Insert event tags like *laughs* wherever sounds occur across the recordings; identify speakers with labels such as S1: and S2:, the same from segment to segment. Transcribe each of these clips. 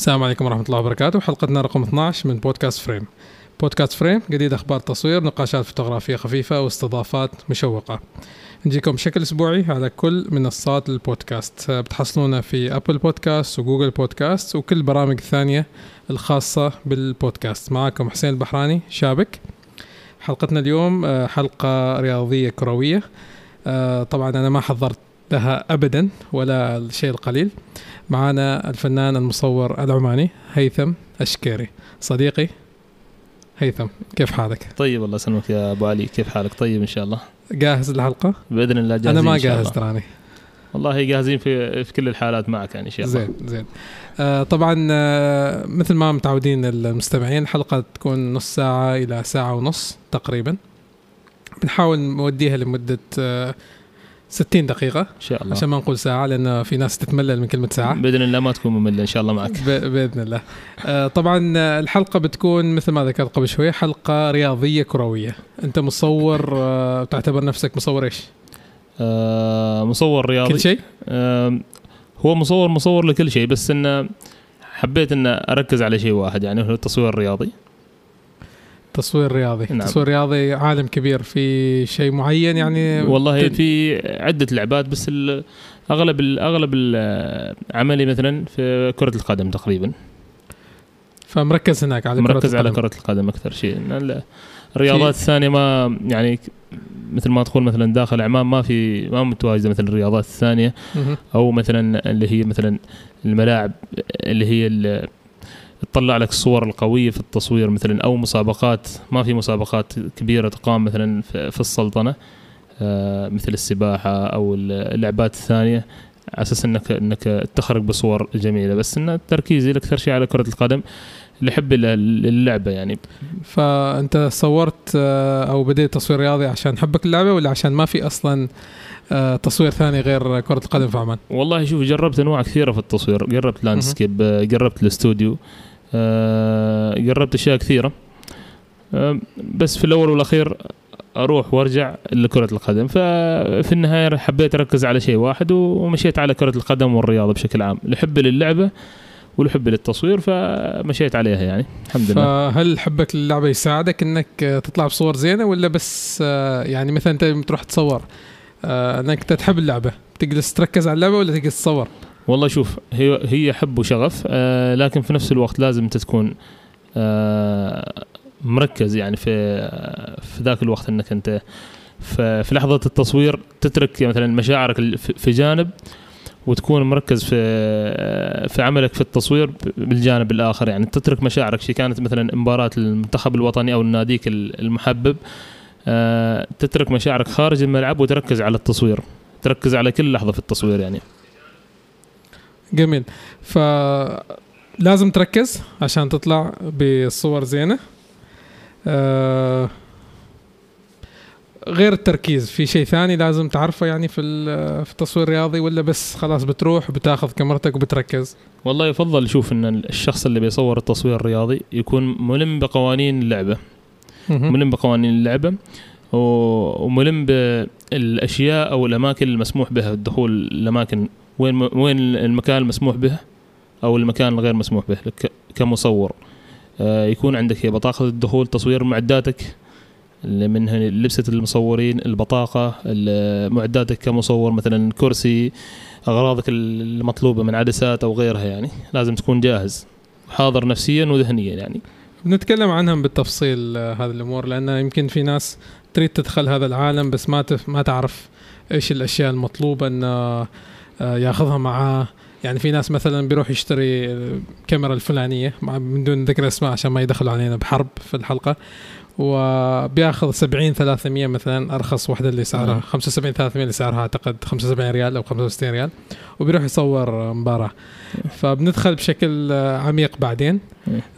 S1: السلام عليكم ورحمة الله وبركاته. حلقتنا رقم 12 من بودكاست فريم. بودكاست فريم جديد أخبار تصوير نقاشات فوتوغرافية خفيفة واستضافات مشوقة. نجيكم بشكل أسبوعي على كل منصات البودكاست. بتحصلونا في أبل بودكاست وجوجل بودكاست وكل البرامج الثانية الخاصة بالبودكاست. معكم حسين البحراني شابك. حلقتنا اليوم آه، حلقة رياضية كروية. آه، طبعا أنا ما حضرت لها أبدا ولا الشيء القليل. معنا الفنان المصور العماني هيثم الشكيري صديقي هيثم كيف حالك؟
S2: طيب الله يسلمك يا أبو علي. كيف حالك؟ طيب إن شاء الله.
S1: جاهز للحلقة؟
S2: بإذن الله جاهزين
S1: أنا ما جاهز. تراني.
S2: والله جاهزين في في كل الحالات معك يعني إن شاء الله.
S1: زين زين. آه طبعا آه مثل ما متعودين المستمعين الحلقة تكون نص ساعة إلى ساعة ونص تقريبا. بنحاول نوديها لمدة آه 60 دقيقة
S2: إن شاء الله
S1: عشان ما نقول ساعة لأن في ناس تتملل من كلمة ساعة
S2: بإذن الله ما تكون مملة إن شاء الله معك
S1: ب- بإذن الله. آه، طبعا آه، الحلقة بتكون مثل ما ذكرت قبل شوي حلقة رياضية كروية. أنت مصور آه، تعتبر نفسك مصور إيش؟
S2: آه مصور رياضي
S1: كل شيء؟
S2: آه هو مصور مصور لكل شيء بس إنه حبيت ان أركز على شيء واحد يعني هو التصوير الرياضي
S1: تصوير رياضي،
S2: نعم.
S1: تصوير رياضي عالم كبير في شيء معين يعني
S2: والله
S1: تد-
S2: في عدة لعبات بس ال- أغلب ال- أغلب ال- عملي مثلا في كرة القدم تقريبا
S1: فمركز هناك على
S2: مركز
S1: كرة
S2: على. كرة القدم أكثر شيء الرياضات الثانية ما يعني مثل ما تقول مثلا داخل عمان ما في ما متواجدة مثل الرياضات الثانية
S1: مهم.
S2: أو مثلا اللي هي مثلا الملاعب اللي هي تطلع لك الصور القوية في التصوير مثلا أو مسابقات. ما في مسابقات كبيرة تقام مثلا في السلطنة آه، مثل السباحة أو ال- اللعبات الثانية على أساس إنك إنك تخرج بصور جميلة. بس إن تركيزي أكثر شيء على كرة القدم اللي يحب ال- اللعبة يعني.
S1: فأنت صورت آه، أو بديت تصوير رياضي عشان حبك اللعبة ولا عشان ما في أصلا آه، تصوير ثاني غير كرة القدم في عمان؟
S2: والله شوف جربت أنواع كثيرة في التصوير. جربت لاندسكيب جربت الاستوديو. جربت أشياء كثيرة. آه، بس في الأول والأخير أروح وأرجع لكرة القدم. ففي النهاية حبيت أركز على شيء واحد ومشيت على كرة القدم والرياضة بشكل عام. لحب للعبة ولحب للتصوير فمشيت عليها يعني. الحمد لله.
S1: فهل حبك للعبة يساعدك إنك آه، تطلع بصور زينة ولا بس آه، يعني مثلا أنت تروح تصور آه، إنك تحب اللعبة؟ تجلس تركز على اللعبة ولا تجلس تصور؟
S2: والله شوف هي هي حب وشغف آه لكن في نفس الوقت لازم انت تكون آه مركز يعني في في ذاك الوقت انك انت في لحظة التصوير تترك مثلا مشاعرك في جانب وتكون مركز في في عملك في التصوير بالجانب الآخر. يعني تترك مشاعرك شي كانت مثلا مباراة المنتخب الوطني أو ناديك المحبب آه تترك مشاعرك خارج الملعب وتركز على التصوير تركز على كل لحظة في التصوير يعني.
S1: جميل. ف لازم تركز عشان تطلع بصور زينة. آه، غير التركيز في شيء ثاني لازم تعرفه يعني في في التصوير الرياضي ولا بس خلاص بتروح بتاخذ كاميرتك وبتركز؟
S2: والله يفضل شوف إن الشخص اللي بيصور التصوير الرياضي يكون ملم بقوانين
S1: اللعبة.
S2: ملم بقوانين اللعبة وملم بالأشياء أو الأماكن المسموح بها الدخول الأماكن وين وين المكان المسموح به أو المكان الغير مسموح به لك كمصور. آه، يكون عندك هي بطاقة الدخول تصوير معداتك اللي منها لبسة المصورين البطاقة ال- معداتك كمصور مثلا كرسي أغراضك المطلوبة من عدسات أو غيرها يعني لازم تكون جاهز حاضر نفسيا وذهنيا يعني.
S1: بنتكلم عنهم بالتفصيل آه، هذه الأمور لأن يمكن في ناس تريد تدخل هذا العالم بس ما ما تعرف إيش الأشياء المطلوبة إنه ياخذها معاه يعني في ناس مثلا بيروح يشتري الكاميرا الفلانية مع من دون ذكر اسماء عشان ما يدخلوا علينا بحرب في الحلقة. وبياخذ 70 300 مثلا أرخص واحدة اللي سعرها.
S2: نعم.
S1: 75 300 اللي سعرها أعتقد 75 ريال أو 65 ريال. وبيروح يصور مباراة. فبندخل بشكل آه، عميق بعدين.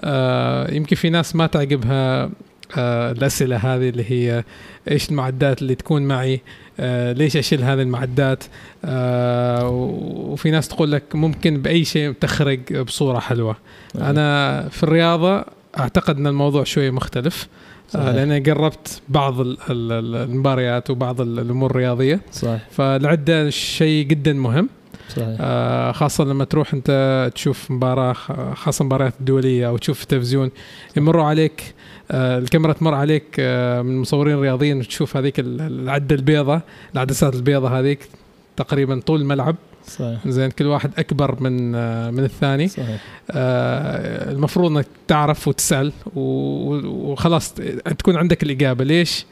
S1: آه يمكن في ناس ما تعجبها آه الأسئلة هذه اللي هي إيش المعدات اللي تكون معي؟ آه ليش أشيل هذه المعدات؟ آه وفي ناس تقول لك ممكن بأي شيء تخرج بصورة حلوة. أنا في الرياضة أعتقد إن الموضوع شوي مختلف. آه
S2: صحيح.
S1: لأني جربت بعض ال- ال- ال- المباريات وبعض ال- الأمور الرياضية.
S2: صحيح.
S1: فالعده شيء جدا مهم.
S2: صحيح.
S1: آه، خاصة لما تروح أنت تشوف مباراة خاصة مباريات الدولية أو تشوف في التلفزيون يمروا عليك آه، الكاميرا تمر عليك آه، من مصورين رياضيين وتشوف هذيك ال- العدة البيضة العدسات البيضة هذيك تقريبا طول الملعب.
S2: صحيح.
S1: زين كل واحد أكبر من آه، من الثاني.
S2: صحيح.
S1: آه، المفروض إنك تعرف وتسأل وخلاص تكون عندك الإجابة. ليش؟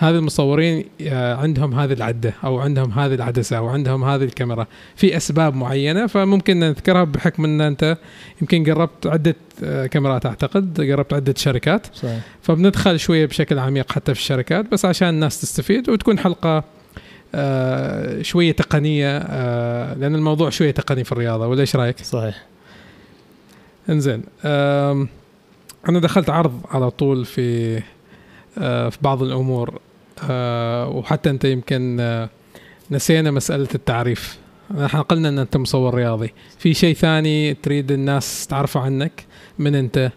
S1: هذه المصورين آه، عندهم هذه العدة أو عندهم هذه العدسة أو عندهم هذه الكاميرا في أسباب معينة فممكن نذكرها بحكم إن أنت يمكن قربت عدة آه، كاميرات أعتقد قربت عدة شركات.
S2: صحيح.
S1: فبندخل شوية بشكل عميق حتى في الشركات بس عشان الناس تستفيد وتكون حلقة آه، شوية تقنية آه، لأن الموضوع شوية تقني في الرياضة ولا إيش رأيك؟
S2: صحيح.
S1: إنزين أنا دخلت عرض على طول في في بعض الأمور. وحتى أنت يمكن آه، نسينا مسألة التعريف. إحنا قلنا إن أنت مصور رياضي. في شيء ثاني تريد الناس تعرفه عنك؟ من أنت؟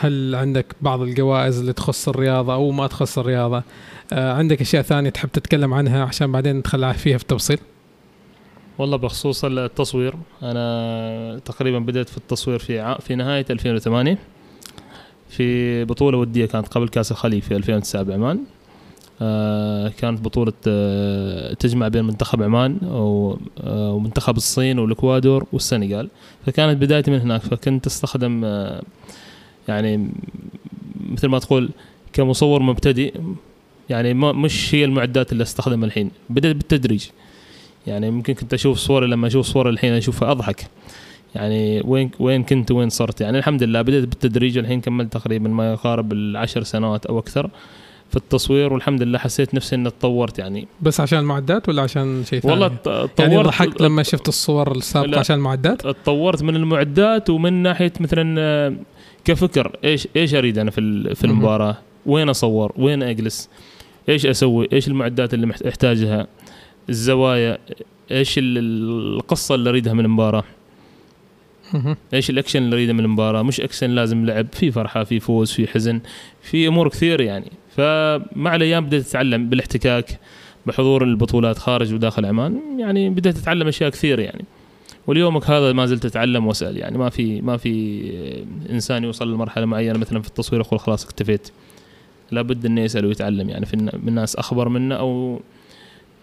S1: هل عندك بعض الجوائز اللي تخص الرياضة أو ما تخص الرياضة؟ آه، عندك أشياء ثانية تحب تتكلم عنها عشان بعدين ندخل فيها في التفصيل؟
S2: والله بخصوص التصوير. أنا تقريبا بدأت في التصوير في. في نهاية 2008 في بطولة ودية كانت قبل كأس الخليج في 2009 بعمان. آه كانت بطولة آه تجمع بين منتخب عمان آه ومنتخب الصين والإكوادور والسنغال. فكانت بدايتي من هناك فكنت أستخدم آه يعني مثل ما تقول كمصور مبتدئ. يعني ما مش هي المعدات اللي أستخدمها الحين بدأت بالتدريج. يعني ممكن كنت أشوف صوري لما أشوف صوري الحين أشوفها أضحك. يعني وين وين كنت وين صرت يعني الحمد لله بديت بالتدريج الحين كملت تقريبا ما يقارب العشر سنوات أو أكثر في التصوير والحمد لله حسيت نفسي إني تطورت يعني
S1: بس عشان المعدات ولا عشان شيء ثاني؟
S2: والله ت-
S1: يعني
S2: تطورت
S1: ضحكت لما شفت الصور
S2: السابقة.
S1: عشان المعدات
S2: تطورت من المعدات ومن ناحية مثلا آه، كفكر إيش إيش أريد أنا في في. المباراة وين أصور وين أجلس إيش أسوي إيش المعدات اللي أحتاجها الزوايا إيش ال- القصة اللي أريدها من
S1: المباراة.
S2: إيش الاكشن اللي اريده من المباراة؟ مش اكشن لازم لعب. في فرحة في فوز في حزن في أمور كثير يعني. فمع الأيام بديت أتعلم بالاحتكاك بحضور البطولات خارج وداخل عمان. يعني بديت أتعلم أشياء كثير يعني. وليومك هذا ما زلت أتعلم وأسأل. يعني ما في ما في إنسان يوصل لمرحلة معينة مثلا في التصوير يقول خلاص اكتفيت. لابد إنه يسأل ويتعلم يعني. في من ناس أخبر منه أو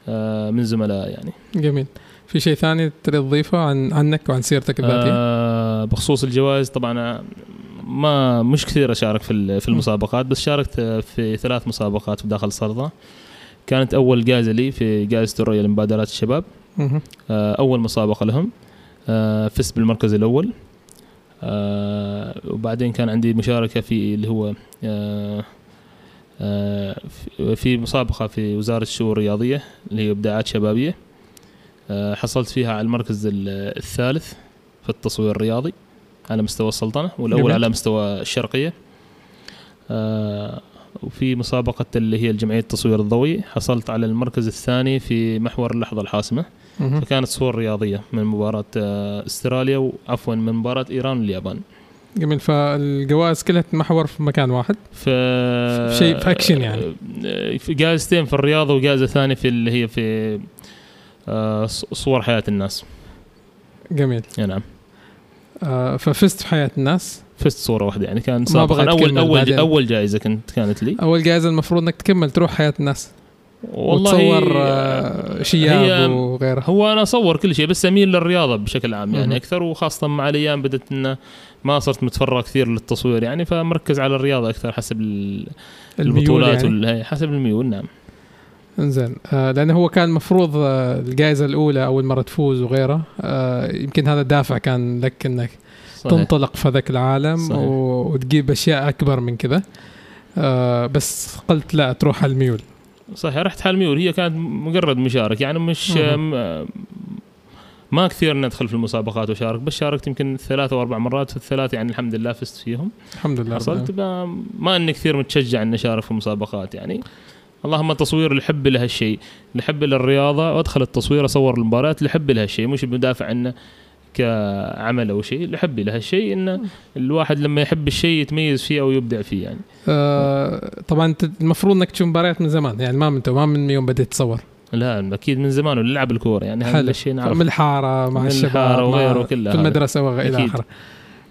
S2: آه، من زملاء يعني.
S1: جميل. في شيء ثاني تريد تضيفه عن عنك وعن سيرتك الذاتيه؟
S2: آه بخصوص الجوائز طبعا ما مش كثير أشارك في في المسابقات بس شاركت في ثلاث مسابقات داخل صرده كانت أول جائزة لي في جائزة الرؤية لمبادرات الشباب. آه، أول مسابقة لهم. آه، فزت بالمركز الأول. آه، وبعدين كان عندي مشاركة في اللي هو آه، آه، في- في مسابقة في وزارة الشؤون الرياضية اللي هي إبداعات شبابية. حصلت فيها على المركز ال- الثالث في التصوير الرياضي على مستوى السلطنة
S1: والأول.
S2: على مستوى الشرقية آه، وفي مسابقة اللي هي الجمعية التصوير الضوئي حصلت على المركز الثاني في محور اللحظة الحاسمة
S1: مهم.
S2: فكانت صور رياضية من مباراة آه، استراليا وعفوا من مباراة إيران واليابان
S1: جميل فالجوائز كلها تتمحور في مكان واحد
S2: في
S1: شيء- في أكشن يعني.
S2: آه، في جائزتين في الرياضة وجائزة ثانية في اللي هي في آه، صور حياة الناس.
S1: جميل.
S2: يعني نعم.
S1: آه ففزت في حياة الناس.
S2: فزت صورة واحدة يعني كان سابقا
S1: تكمل
S2: أول
S1: بعدين.
S2: أول جائزة كنت كانت لي.
S1: أول جائزة المفروض إنك تكمل تروح حياة الناس. وتصور آه شياب وغيرها
S2: هو أنا أصور كل شيء بس أميل للرياضة بشكل عام يعني
S1: مهم.
S2: أكثر وخاصة مع الأيام بدت إنه ما صرت متفرغ كثير للتصوير يعني فمركز على الرياضة أكثر حسب البطولات
S1: يعني.
S2: حسب الميول نعم.
S1: انزين. آه لأنه هو كان المفروض آه الجائزة الأولى أول مرة تفوز وغيرها آه يمكن هذا دافع كان لك إنك
S2: صحيح.
S1: تنطلق في ذاك العالم
S2: صحيح.
S1: وتجيب أشياء أكبر من كذا. آه بس قلت لا تروح على الميول.
S2: صحيح رحت حال ميول هي كانت مجرد مشارك يعني مش. م- ما كثير ندخل في المسابقات وشارك بس شاركت يمكن ثلاث أو أربع مرات في الثلاث يعني الحمد لله فزت فيهم.
S1: الحمد لله. رب
S2: حصلت ما, إني كثير متشجع إني أشارك في مسابقات يعني. اللهم التصوير اللي يحب له هالشيء اللي يحب للرياضة وادخل التصوير أصور المباريات اللي يحب له هالشيء مش بدافع عنه كعمل أو شيء اللي يحب له هالشيء انه الواحد لما يحب الشيء يتميز فيه أو يبدع فيه يعني.
S1: آه طبعا أنت المفروض إنك تشوف مباريات من زمان يعني ما من ما من يوم بديت تصور.
S2: لا أكيد من زمان ولعب الكورة يعني هذا الشيء نعرف.
S1: من الحارة مع الشباب
S2: وغيره كلها
S1: في. المدرسة والى
S2: أكيد.
S1: آخره.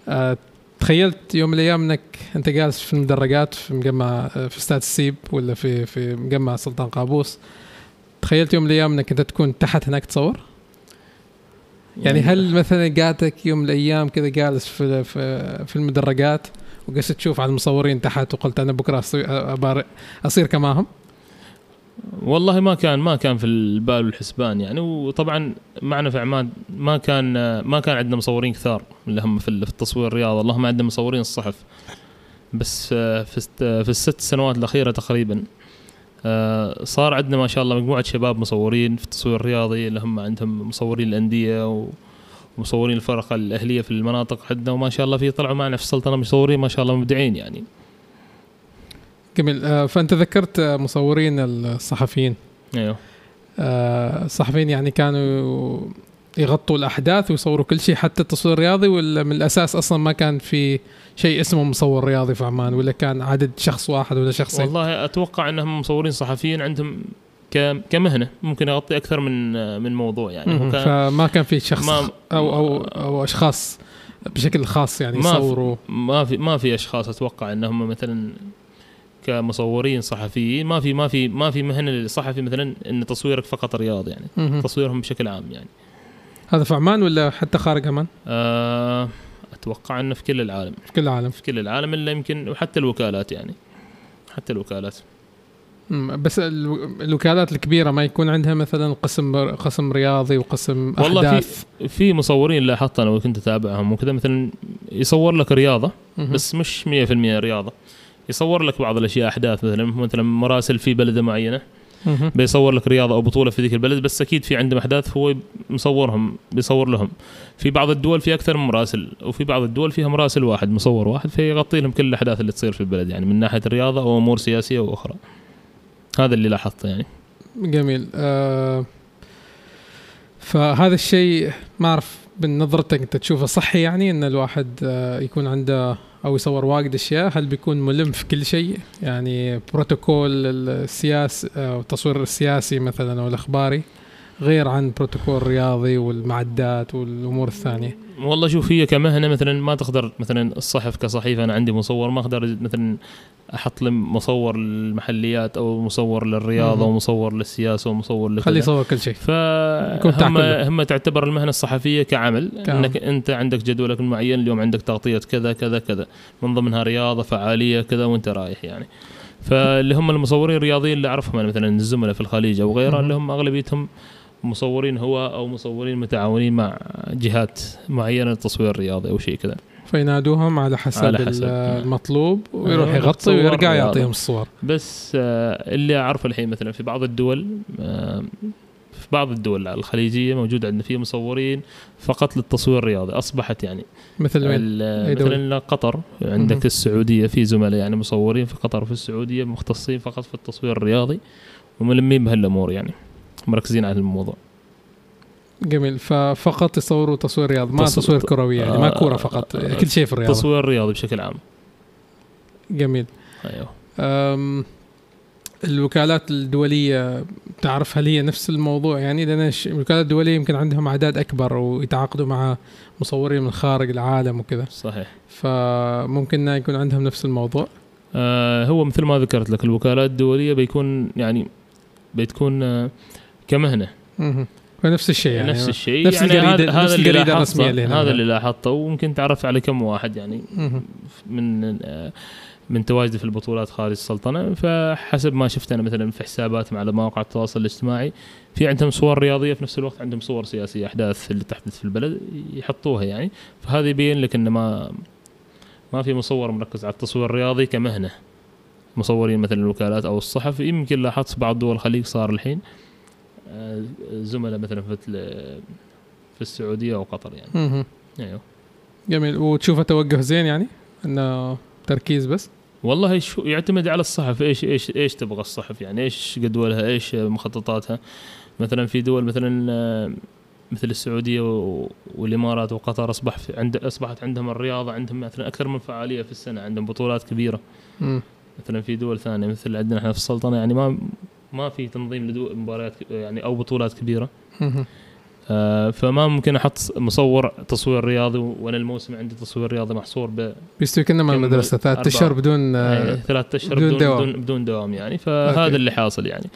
S1: آه، تخيلت يوم من الأيام إنك أنت جالس في المدرجات في مجمع آه، في استاد السيب ولا في في مجمع سلطان قابوس. تخيلت يوم من الأيام إنك أنت تكون تحت هناك تصور؟ يعني هل مثلا قعدتك يوم من الأيام كذا جالس في في, المدرجات وقست تشوف على المصورين تحت وقلت أنا بكرة أصير, أصير كماهم؟
S2: والله ما كان ما كان في البال والحسبان يعني. وطبعا معنا في عمان ما كان ما كان عندنا مصورين كثار اللي هم في التصوير الرياضه اللهم عندنا مصورين الصحف. بس آه، في الست- في الست سنوات الأخيرة تقريبا آه، صار عندنا ما شاء الله مجموعة شباب مصورين في التصوير الرياضي. اللي هم عندهم مصورين الأندية ومصورين الفرق الأهلية في المناطق عندنا. وما شاء الله في طلعوا معنا في السلطنه مصورين ما شاء الله مبدعين يعني.
S1: جميل. آه، فأنت ذكرت مصورين الصحفيين.
S2: أيوه.
S1: آه، الصحفيين يعني كانوا يغطوا الأحداث ويصوروا كل شيء حتى التصوير الرياضي ولا من الأساس أصلا ما كان في شيء اسمه مصور رياضي في عمان ولا كان عدد شخص واحد ولا شخصين؟
S2: والله أتوقع إنهم مصورين صحفيين عندهم كمهنة. ممكن يغطي أكثر من من موضوع يعني. كان
S1: فما كان في شخص
S2: ما-
S1: أو أو أو أشخاص بشكل خاص يعني
S2: ما في-
S1: يصوروا؟
S2: ما في ما في أشخاص أتوقع انهم مثلا كمصورين صحفيين ما في ما في ما في مهنة للصحفي مثلا إن تصويرك فقط رياض يعني.
S1: مهم.
S2: تصويرهم بشكل عام يعني.
S1: هذا في عمان ولا حتى خارج عمان؟
S2: آه، أتوقع إنه في كل العالم.
S1: في كل العالم.
S2: في كل العالم إلا يمكن وحتى الوكالات يعني. حتى الوكالات.
S1: مم. بس ال- الوكالات الكبيرة ما يكون عندها مثلا قسم قسم رياضي وقسم
S2: والله
S1: أحداث؟
S2: في في مصورين لاحظت أنا وكنت أتابعهم وكذا مثلا يصور لك
S1: رياضة.
S2: بس مش 100% رياضة. يصور لك بعض الأشياء أحداث مثلا مثلا مراسل في بلده
S1: معينة.
S2: بيصور لك رياضة أو بطولة في ذيك البلد بس أكيد في عندهم أحداث هو مصورهم بيصور لهم. في بعض الدول في أكثر من مراسل وفي بعض الدول فيها مراسل واحد مصور واحد فيغطي لهم كل الأحداث اللي تصير في البلد يعني من ناحية الرياضة أو أمور سياسية وأخرى هذا اللي لاحظته يعني.
S1: جميل. آه فهذا الشيء ما أعرف من نظرتك أنت تشوفه صحي يعني إن الواحد آه يكون عنده أو يصور واجد أشياء هل بيكون ملم في كل شيء؟ يعني بروتوكول السياسي أو التصوير السياسي مثلا أو الإخباري. غير عن بروتوكول رياضي والمعدات والأمور الثانية
S2: والله شوف هي كمهنة مثلا ما تقدر مثلا الصحف كصحيفة أنا عندي مصور ما أقدر مثلا أحط لي مصور للمحليات أو مصور
S1: للرياضة.
S2: ومصور للسياسة ومصور لكذا
S1: خليه يصور كل شيء
S2: فهم
S1: كله.
S2: هم تعتبر المهنة الصحفية كعمل
S1: كعمل.
S2: إنك أنت عندك جدولك المعين اليوم عندك تغطية كذا كذا كذا من ضمنها رياضة فعالية كذا وأنت رايح يعني فاللي هم المصورين الرياضيين اللي أعرفهم أنا مثلا الزملاء في الخليج أو غيره. اللي هم أغلبيتهم مصورين هو أو مصورين متعاونين مع جهات معينة للتصوير الرياضي أو شيء كذا
S1: فينادوهم على حسب,
S2: على حسب.
S1: المطلوب ويروح يغطي ويرجع. يعطيهم الصور
S2: بس آه، اللي أعرفه الحين مثلا في بعض الدول آه، في بعض الدول الخليجية موجود عندنا فيها مصورين فقط للتصوير الرياضي أصبحت يعني
S1: مثل دولة؟
S2: مثلا قطر عندك
S1: مهم.
S2: السعودية في زملاء يعني مصورين في قطر وفي السعودية مختصين فقط في التصوير الرياضي وملمين بهالأمور يعني مركزين على الموضوع.
S1: جميل. ففقط يصوروا تصوير رياض ما
S2: تص-
S1: تصوير كروي يعني ما
S2: آه،
S1: كورة فقط
S2: آه،
S1: كل شيء في الرياضه
S2: التصوير الرياضي بشكل عام.
S1: جميل.
S2: أيوه.
S1: أم الوكالات الدولية تعرف هل هي نفس الموضوع؟ يعني لأن الش- الوكالات الدولية يمكن عندهم أعداد أكبر ويتعاقدوا مع مصورين من خارج العالم وكذا.
S2: صحيح.
S1: فممكن يكون عندهم نفس الموضوع؟
S2: آه هو مثل ما ذكرت لك الوكالات الدولية بيكون يعني بتكون آه كمهنه.
S1: فنفس الشيء يعني.
S2: نفس الشيء.
S1: نفس
S2: يعني
S1: الجريدة-
S2: هذا
S1: نفس الجريدة
S2: لاحظته
S1: الرسمية اللي.
S2: هذا اللي لاحظته وممكن تعرفت على كم واحد يعني. من من تواجدي في البطولات خارج السلطنة. فحسب ما شفت أنا مثلا في حساباتهم على مواقع التواصل الاجتماعي في عندهم صور رياضية في نفس الوقت عندهم صور سياسية أحداث اللي تحدث في البلد يحطوها يعني. فهذا يبين لك انه ما ما في مصور مركز على التصوير الرياضي كمهنة. مصورين مثلا الوكالات أو الصحف يمكن لاحظت في بعض دول الخليج صار الحين. زملاء مثلا في في السعودية أو قطر يعني.
S1: مهم.
S2: أيوه.
S1: جميل. وتشوفه توجه زين يعني؟ إنه تركيز بس؟
S2: والله شو يعتمد على الصحف. إيش إيش إيش تبغى الصحف يعني؟ إيش جدولها؟ إيش مخططاتها؟ مثلا في دول مثلا آه، مثل السعودية والإمارات وقطر أصبح عند أصبحت عندهم الرياضة عندهم مثلا أكثر من فعالية في السنة عندهم بطولات كبيرة.
S1: مم.
S2: مثلا في دول ثانية مثل عندنا إحنا في السلطنة يعني ما ما في تنظيم لمباريات يعني أو بطولات
S1: كبيرة.
S2: آه فما ممكن أحط مصور تصوير رياضي وأنا الموسم عندي تصوير رياضي محصور ب
S1: بيستوي كنا مع المدرسة ثلاث. أشهر بدون
S2: يعني
S1: آه
S2: ثلاث أشهر
S1: بدون
S2: بدون
S1: دوام.
S2: بدون, بدون دوام يعني فهذا
S1: okay.
S2: اللي حاصل يعني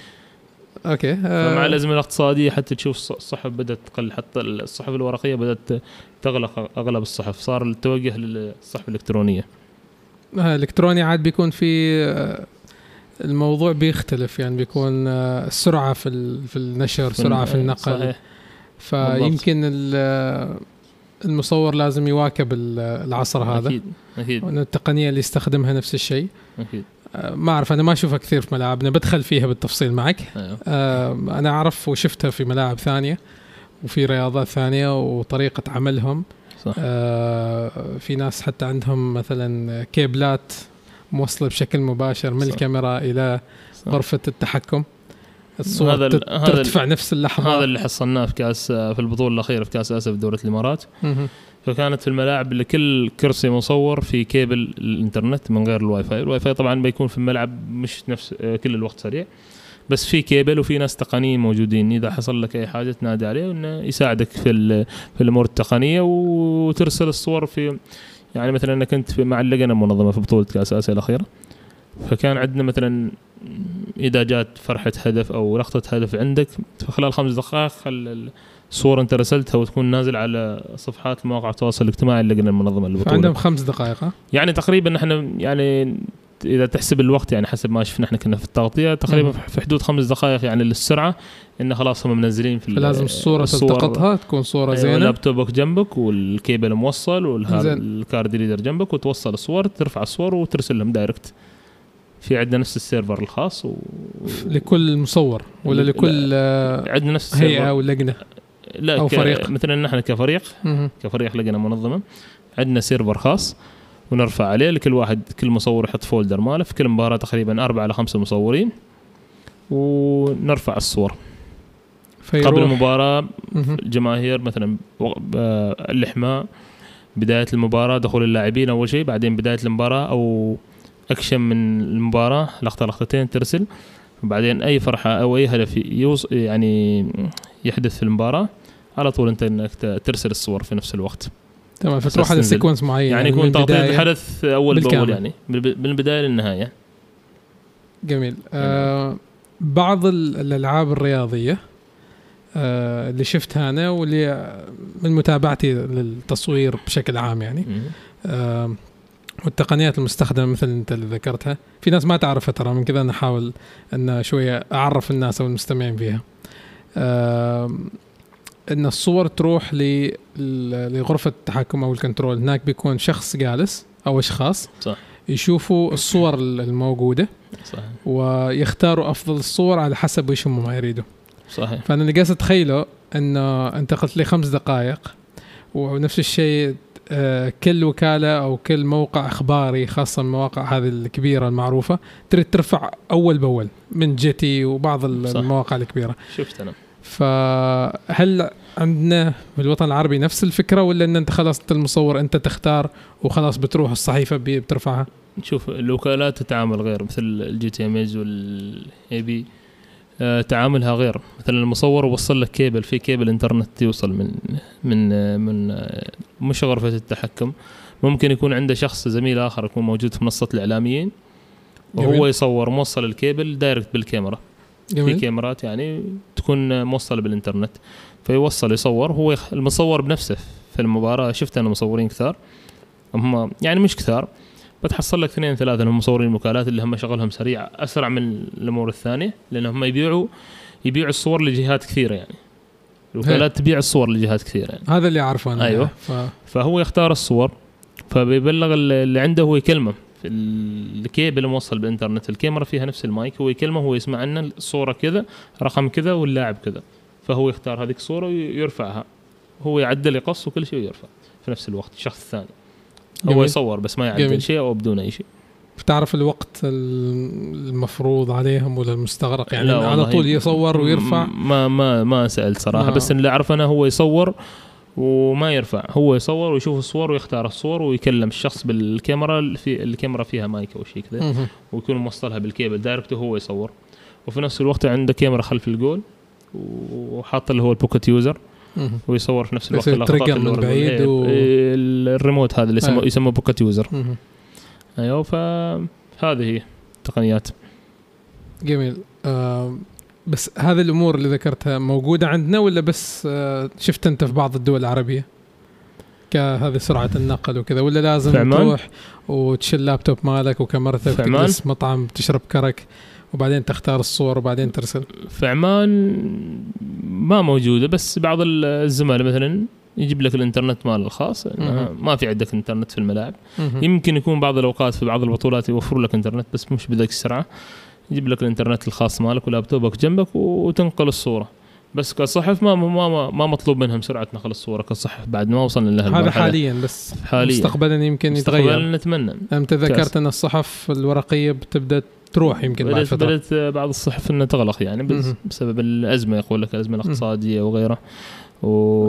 S1: okay آه
S2: فمع الأزمة الاقتصادية حتى تشوف الص- الصحف بدأت تقل حتى الصحف الورقية بدأت تغلق أغلب الصحف صار التوجه للصحف الإلكترونية
S1: آه، الكتروني عاد بيكون في آه، الموضوع بيختلف يعني بيكون آه، السرعه في ال- في النشر سرعة في النقل.
S2: صحيح.
S1: فيمكن آه، المصور لازم يواكب ال- العصر هذا.
S2: أكيد
S1: أكيد. التقنية اللي يستخدمها نفس الشيء.
S2: أكيد.
S1: آه، ما أعرف أنا ما أشوفها كثير في ملاعبنا بدخل فيها بالتفصيل معك. آه، أنا أعرف وشفتها في ملاعب ثانية وفي رياضات ثانية وطريقة عملهم.
S2: صح.
S1: آه، في ناس حتى عندهم مثلا كيبلات موصلة بشكل مباشر من
S2: صح.
S1: الكاميرا إلى
S2: صح.
S1: غرفة التحكم الصور
S2: هذا
S1: تت-
S2: هذا
S1: ترتفع نفس اللحظة
S2: هذا اللي حصلناه في كأس في البطولة الأخيرة في كأس آسيا في دوله
S1: الإمارات.
S2: فكانت في الملاعب لكل كرسي مصور في كيبل الإنترنت من غير ال WiFi ال WiFi طبعا بيكون في الملعب مش نفس كل الوقت سريع بس في كيبل وفي ناس تقنيين موجودين إذا حصل لك أي حاجة تنادي عليه إنه يساعدك في في الأمور التقنية وترسل الصور في يعني مثلا أنا كنت مع اللجنه المنظمه في بطولة كأس آسيا الأخيرة فكان عندنا مثلا إذا جات فرحة هدف أو لقطة هدف عندك في خلال خمس دقائق خل الصور أنت رسلتها وتكون نازل على صفحات مواقع التواصل الاجتماعي اللجنه المنظمة للبطولة
S1: فعندهم خمس دقائق؟
S2: يعني تقريبا إحنا يعني إذا تحسب الوقت يعني حسب ما شفنا إحنا كنا في التغطية تقريبا. في حدود خمس دقائق يعني للسرعة انه خلاص هم منزلين في
S1: فلازم الصورة تلتقطها تكون صورة
S2: أيوة
S1: زينة
S2: لابتوبك جنبك والكيبل موصل.
S1: وال
S2: card reader جنبك وتوصل الصور ترفع الصور وترسلهم direct في عندنا نفس ال server الخاص و...
S1: لكل مصور ولا
S2: لا.
S1: لكل آه،
S2: عندنا نفس
S1: هيئة
S2: ال
S1: server أو لجنة
S2: لا
S1: أو
S2: ك...
S1: فريق.
S2: مثلا نحن كفريق. كفريق لجنة منظمة عندنا server خاص ونرفع عليه لكل واحد كل مصور يحط folder ماله في كل مباراة تقريبا أربعة إلى خمسة مصورين. ونرفع الصور.
S1: فيروح.
S2: قبل
S1: المباراة.
S2: الجماهير مثلا ب- الاحماء بداية المباراة دخول اللاعبين أول شيء بعدين بداية المباراة أو أكشن من المباراة لقطة لقطتين ترسل. وبعدين أي فرحة أو أي هدف يوص يعني يحدث في المباراة على طول أنت إنك ترسل الصور في نفس الوقت.
S1: تمام فتروح على. sequence معين
S2: يعني يكون
S1: من
S2: تغطيه
S1: البداية.
S2: الحدث
S1: أول.
S2: بأول يعني من الب- من البداية للنهاية
S1: جميل آه بعض ال- الألعاب الرياضية آه اللي شفتها أنا واللي من متابعتي للتصوير بشكل عام يعني آه والتقنيات المستخدمة مثل أنت اللي ذكرتها في ناس ما تعرفها ترى من كذا أنا أحاول إن شوية أعرف الناس أو المستمعين فيها آه إن الصور تروح لغرفة التحكم أو الكنترول. هناك بيكون شخص جالس أو أشخاص
S2: صح.
S1: يشوفوا الصور الموجودة
S2: صح
S1: ويختاروا أفضل الصور على حسب إيش هم ما يريدوا.
S2: صحيح.
S1: فأنا اللي قاعد أتخيله انه انت قلت لي خمس دقائق ونفس الشيء آه، كل وكالة أو كل موقع إخباري خاصة المواقع هذه الكبيرة المعروفة تريد ترفع أول بأول من جيتي وبعض
S2: صح.
S1: المواقع الكبيرة.
S2: شفت أنا.
S1: فهل عندنا في الوطن العربي نفس الفكرة ولا إن أنت خلاص أنت المصور أنت تختار وخلاص بتروح الصحيفة بي- بترفعها؟
S2: شوف الوكالات تتعامل غير مثل ال Getty Images وال AP آه، تعاملها غير. مثلا المصور وصل لك كيبل في كيبل إنترنت يوصل من من آه، من آه، مش غرفة التحكم. ممكن يكون عنده شخص زميل آخر يكون موجود في منصة الإعلاميين وهو. يصور موصل ال cable direct بالكاميرا. في
S1: جميل
S2: كاميرات يعني تكون موصلة بالإنترنت. فيوصل يصور. هو. المصور بنفسه في المباراة. شفت أنا مصورين كثار. هم يعني مش كثار. بتحصل لك اثنين ثلاثة هم مصورين الوكالات اللي هم شغلهم سريع أسرع من الأمور الثانية. لأن هم يبيعوا يبيعوا الصور لجهات كثيرة يعني. الوكالات تبيع الصور لجهات كثيرة يعني.
S1: هذا اللي أعرفه أنا.
S2: أيوة.
S1: ف...
S2: فهو يختار الصور. فبيبلغ اللي عنده هو يكلمه. في الكيبل موصل بالانترنت الكاميرا فيها نفس المايك هو يكلمه هو يسمع عنا الصورة كذا رقم كذا واللاعب كذا. فهو يختار هذيك الصورة ويرفعها. هو يعدل يقص وكل شيء ويرفع في نفس الوقت الشخص الثاني هو
S1: جميل.
S2: يصور بس ما يعدل
S1: جميل.
S2: شيء أو بدون أي شيء.
S1: بتعرف الوقت ال- المفروض عليهم ولا المستغرق؟ يعني على طول يصور ويرفع؟
S2: ما ما ما سألت صراحة
S1: ما-
S2: بس اللي اعرف أنا هو يصور وما يرفع هو يصور ويشوف الصور ويختار الصور ويكلم الشخص بالكاميرا في الكاميرا فيها مايك أو شيء كذا. ويكون موصلها بال cable direct وهو يصور وفي نفس الوقت عنده كاميرا خلف الجول وحاط اللي هو ال
S1: PocketWizard.
S2: ويصور في نفس الوقت اللي
S1: من بعيد. و-
S2: الريموت هذا اللي يسموه. يسموه
S1: PocketWizard.
S2: أيوه فهذه هي التقنيات
S1: جميل آه بس هذه الأمور اللي ذكرتها موجودة عندنا ولا بس آه شفت أنت في بعض الدول العربية كهذه سرعة النقل وكذا ولا لازم
S2: في عمان؟
S1: تروح وتشيل لابتوب مالك وكاميرتك؟ وتجلس مطعم تشرب كرك وبعدين تختار الصور وبعدين ترسل
S2: في عمان ما موجودة بس بعض الزملاء مثلا يجيب لك الإنترنت مال الخاص. ما في عندك إنترنت في الملاعب. يمكن يكون بعض الأوقات في بعض البطولات يوفروا لك إنترنت بس مش بذاك السرعة يجيب لك الإنترنت الخاص مالك ولابتوبك جنبك وتنقل الصورة. بس كصحف ما ما ما, ما مطلوب منهم سرعة نقل الصورة كصحف. بعد ما وصلنا لها
S1: هذا. حاليا بس.
S2: حاليا.
S1: مستقبلا يمكن يتغير.
S2: مستقبلا نتمنى
S1: انت ذكرت أن الصحف الورقية بتبدأ تروح يمكن بعد فترة؟
S2: بدأت بعض الصحف إنها تغلق يعني بس. بسبب الأزمة يقول لك الأزمة الاقتصادية وغيرها.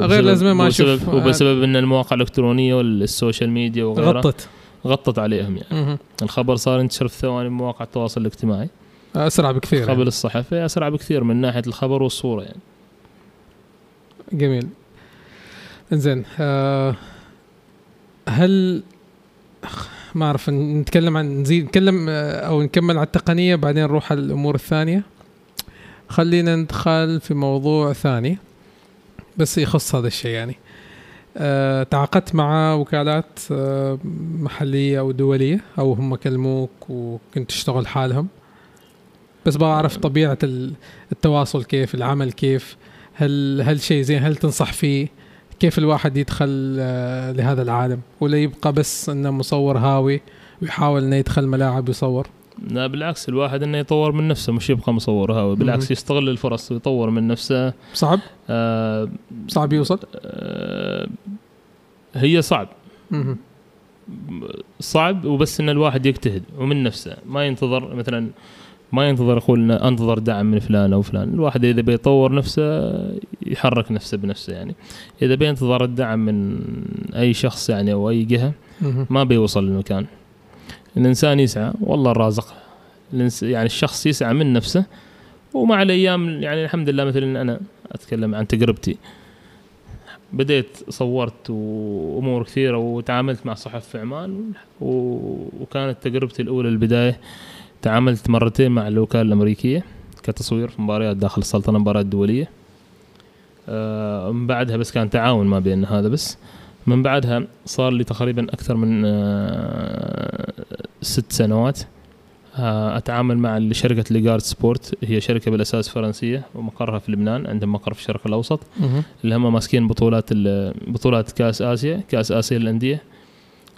S1: غير الأزمة ما أشوف-
S2: وبسبب إن المواقع الإلكترونية والسوشيال ميديا وغيرها
S1: غطت.
S2: غطت عليهم يعني. الخبر صار ينتشر في ثواني بمواقع التواصل الاجتماعي.
S1: أسرع بكثير
S2: قبل
S1: يعني.
S2: الصحف. هي أسرع بكثير من ناحية الخبر والصورة يعني.
S1: جميل. إنزين آه هل ما أعرف نتكلم عن نزيد نتكلم آه، أو نكمل على التقنية بعدين نروح على الأمور الثانية. خلينا ندخل في موضوع ثاني بس يخص هذا الشيء يعني. آه تعاقدت مع وكالات آه محلية أو دولية أو هم كلموك وكنت تشتغل حالهم. بس بعرف طبيعة ال- التواصل كيف العمل كيف هل هل شيء زين هل تنصح فيه؟ كيف الواحد يدخل آه، لهذا العالم؟ ولا يبقى بس إنه مصور هاوي ويحاول إنه يدخل ملاعب يصور
S2: لا بالعكس الواحد إنه يطور من نفسه مش يبقى مصور هاوي. بالعكس. يستغل الفرص ويطور من نفسه.
S1: صعب؟
S2: آه
S1: صعب يوصل؟
S2: آه هي صعب.
S1: مهم.
S2: صعب وبس إن الواحد يجتهد ومن نفسه. ما ينتظر مثلا ما ينتظر يقول أنتظر دعم من فلان أو فلان. الواحد إذا بيطور نفسه يحرك نفسه بنفسه يعني. إذا بينتظر الدعم من أي شخص يعني أو أي
S1: جهة.
S2: ما بيوصل للمكان. الإنسان يسعى والله الرازق. يعني الشخص يسعى من نفسه. ومع الأيام يعني الحمد لله مثلا أنا أتكلم عن تجربتي. بديت صورت وامور كثيرة وتعاملت مع صحف في عمان وكانت تجربتي الأولى البداية. تعاملت مرتين مع الوكالة الأمريكية كتصوير في مباريات داخل السلطنة مباريات دولية. آه، من بعدها بس كان تعاون ما بين هذا بس. من بعدها صار لي تقريبا أكثر من آه، ست سنوات آه، أتعامل مع شركة Lagardère Sports هي شركة بالأساس فرنسية ومقرها في لبنان عندهم مقر في الشرق الأوسط.
S1: مهم.
S2: اللي هم ماسكين بطولات بطولات كأس آسيا كأس آسيا للأندية. آه،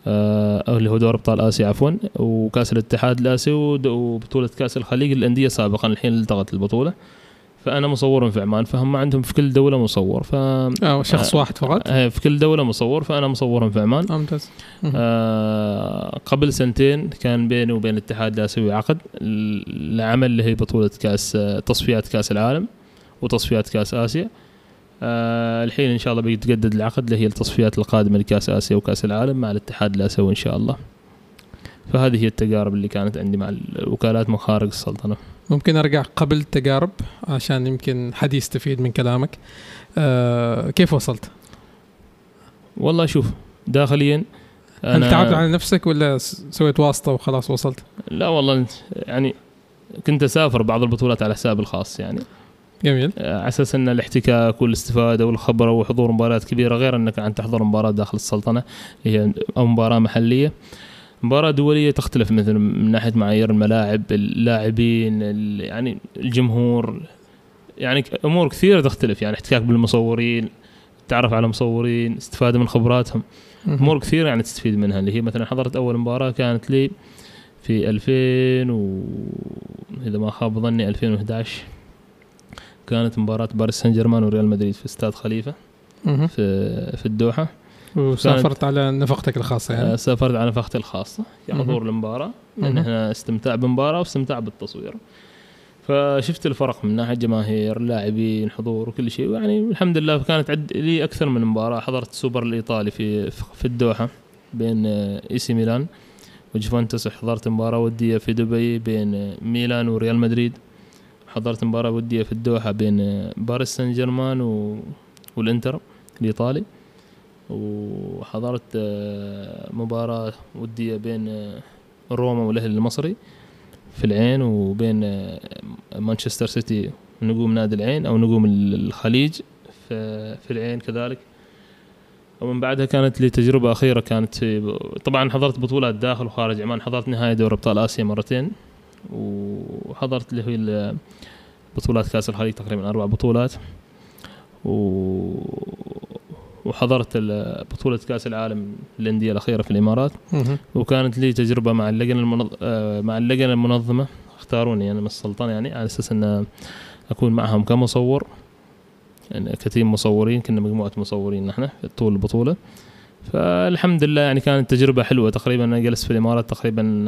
S2: أو اللي هو دوري أبطال آسيا عفوا وكأس الاتحاد الاسيوي وبطولة كأس الخليج للأندية سابقا الحين التغت البطولة. فأنا مصور في عمان فهم عندهم في كل دولة مصور ف
S1: آه شخص
S2: آه،
S1: واحد فقط؟
S2: آه، في كل دولة مصور فأنا مصور في عمان.
S1: آه، ممتاز.
S2: آه قبل سنتين كان بيني وبين الاتحاد الآسيوي عقد العمل اللي هي بطولة كأس آه، تصفيات كأس العالم وتصفيات كأس آسيا. آه الحين إن شاء الله بيتجدد العقد اللي هي التصفيات القادمة لكأس آسيا وكأس العالم مع الاتحاد الآسيوي إن شاء الله فهذه هي التجارب اللي كانت عندي مع الوكالات من خارج السلطنة
S1: ممكن أرجع قبل التجارب عشان يمكن حد يستفيد من كلامك آه كيف وصلت؟
S2: والله شوف داخليا
S1: هل تعبت على نفسك ولا سويت واسطة وخلاص وصلت؟
S2: لا والله يعني كنت أسافر بعض البطولات على حسابي الخاص يعني
S1: جميل.
S2: على أساس أن الاحتكاك والاستفادة والخبرة وحضور مباريات كبيرة غير أنك عن تحضر مباراة داخل السلطنة هي أو مباراة محلية. مباراة دولية تختلف مثلا من ناحية معايير الملاعب اللاعبين ال- يعني الجمهور. يعني أمور كثيرة تختلف يعني احتكاك بالمصورين تعرف على مصورين استفادة من خبراتهم. أمور كثيرة يعني تستفيد منها اللي هي مثلا حضرت أول مباراة كانت لي في 2000 و إذا ما خاب ظني 2011 كانت مباراة باريس سان جيرمان وريال مدريد في استاد خليفة.
S1: مهم.
S2: في في الدوحة.
S1: وسافرت على نفقتك الخاصة يعني؟
S2: آه، سافرت على نفقتي الخاصة. كحضور المباراة. لأن
S1: مهم.
S2: هنا استمتاع بالمباراة واستمتاع بالتصوير. فشفت الفرق من ناحية جماهير لاعبين حضور وكل شيء. يعني الحمد لله كانت عد لي أكثر من مباراة. حضرت السوبر الإيطالي في في الدوحة بين آه، AC ميلان وجوفنتوس. حضرت مباراة ودية في دبي بين آه، ميلان وريال مدريد. حضرت مباراة ودية في الدوحة بين باريس سان جيرمان و... والإنتر الإيطالي. وحضرت آه، مباراة ودية بين آه، روما والأهلي المصري في العين وبين آه، مانشستر سيتي ونجوم نادي العين أو نجوم الخليج في العين كذلك. ومن بعدها كانت لي تجربة أخيرة كانت في طبعا حضرت بطولات داخل وخارج عمان حضرت نهائي دوري أبطال آسيا مرتين. وحضرت اللي هي بطولات كأس الخليج تقريبا أربع بطولات. و وحضرت بطولة كأس العالم الأندية الأخيرة في الإمارات. وكانت لي تجربة مع اللجنة المنظ... آه، مع اللجنة المنظمة. اختاروني أنا من السلطنة يعني على أساس أن أكون معهم كمصور. يعني كتيم مصورين كنا مجموعة مصورين نحن طول البطولة. فالحمد لله يعني كانت تجربة حلوة تقريبا. أنا جلست في الإمارات تقريبا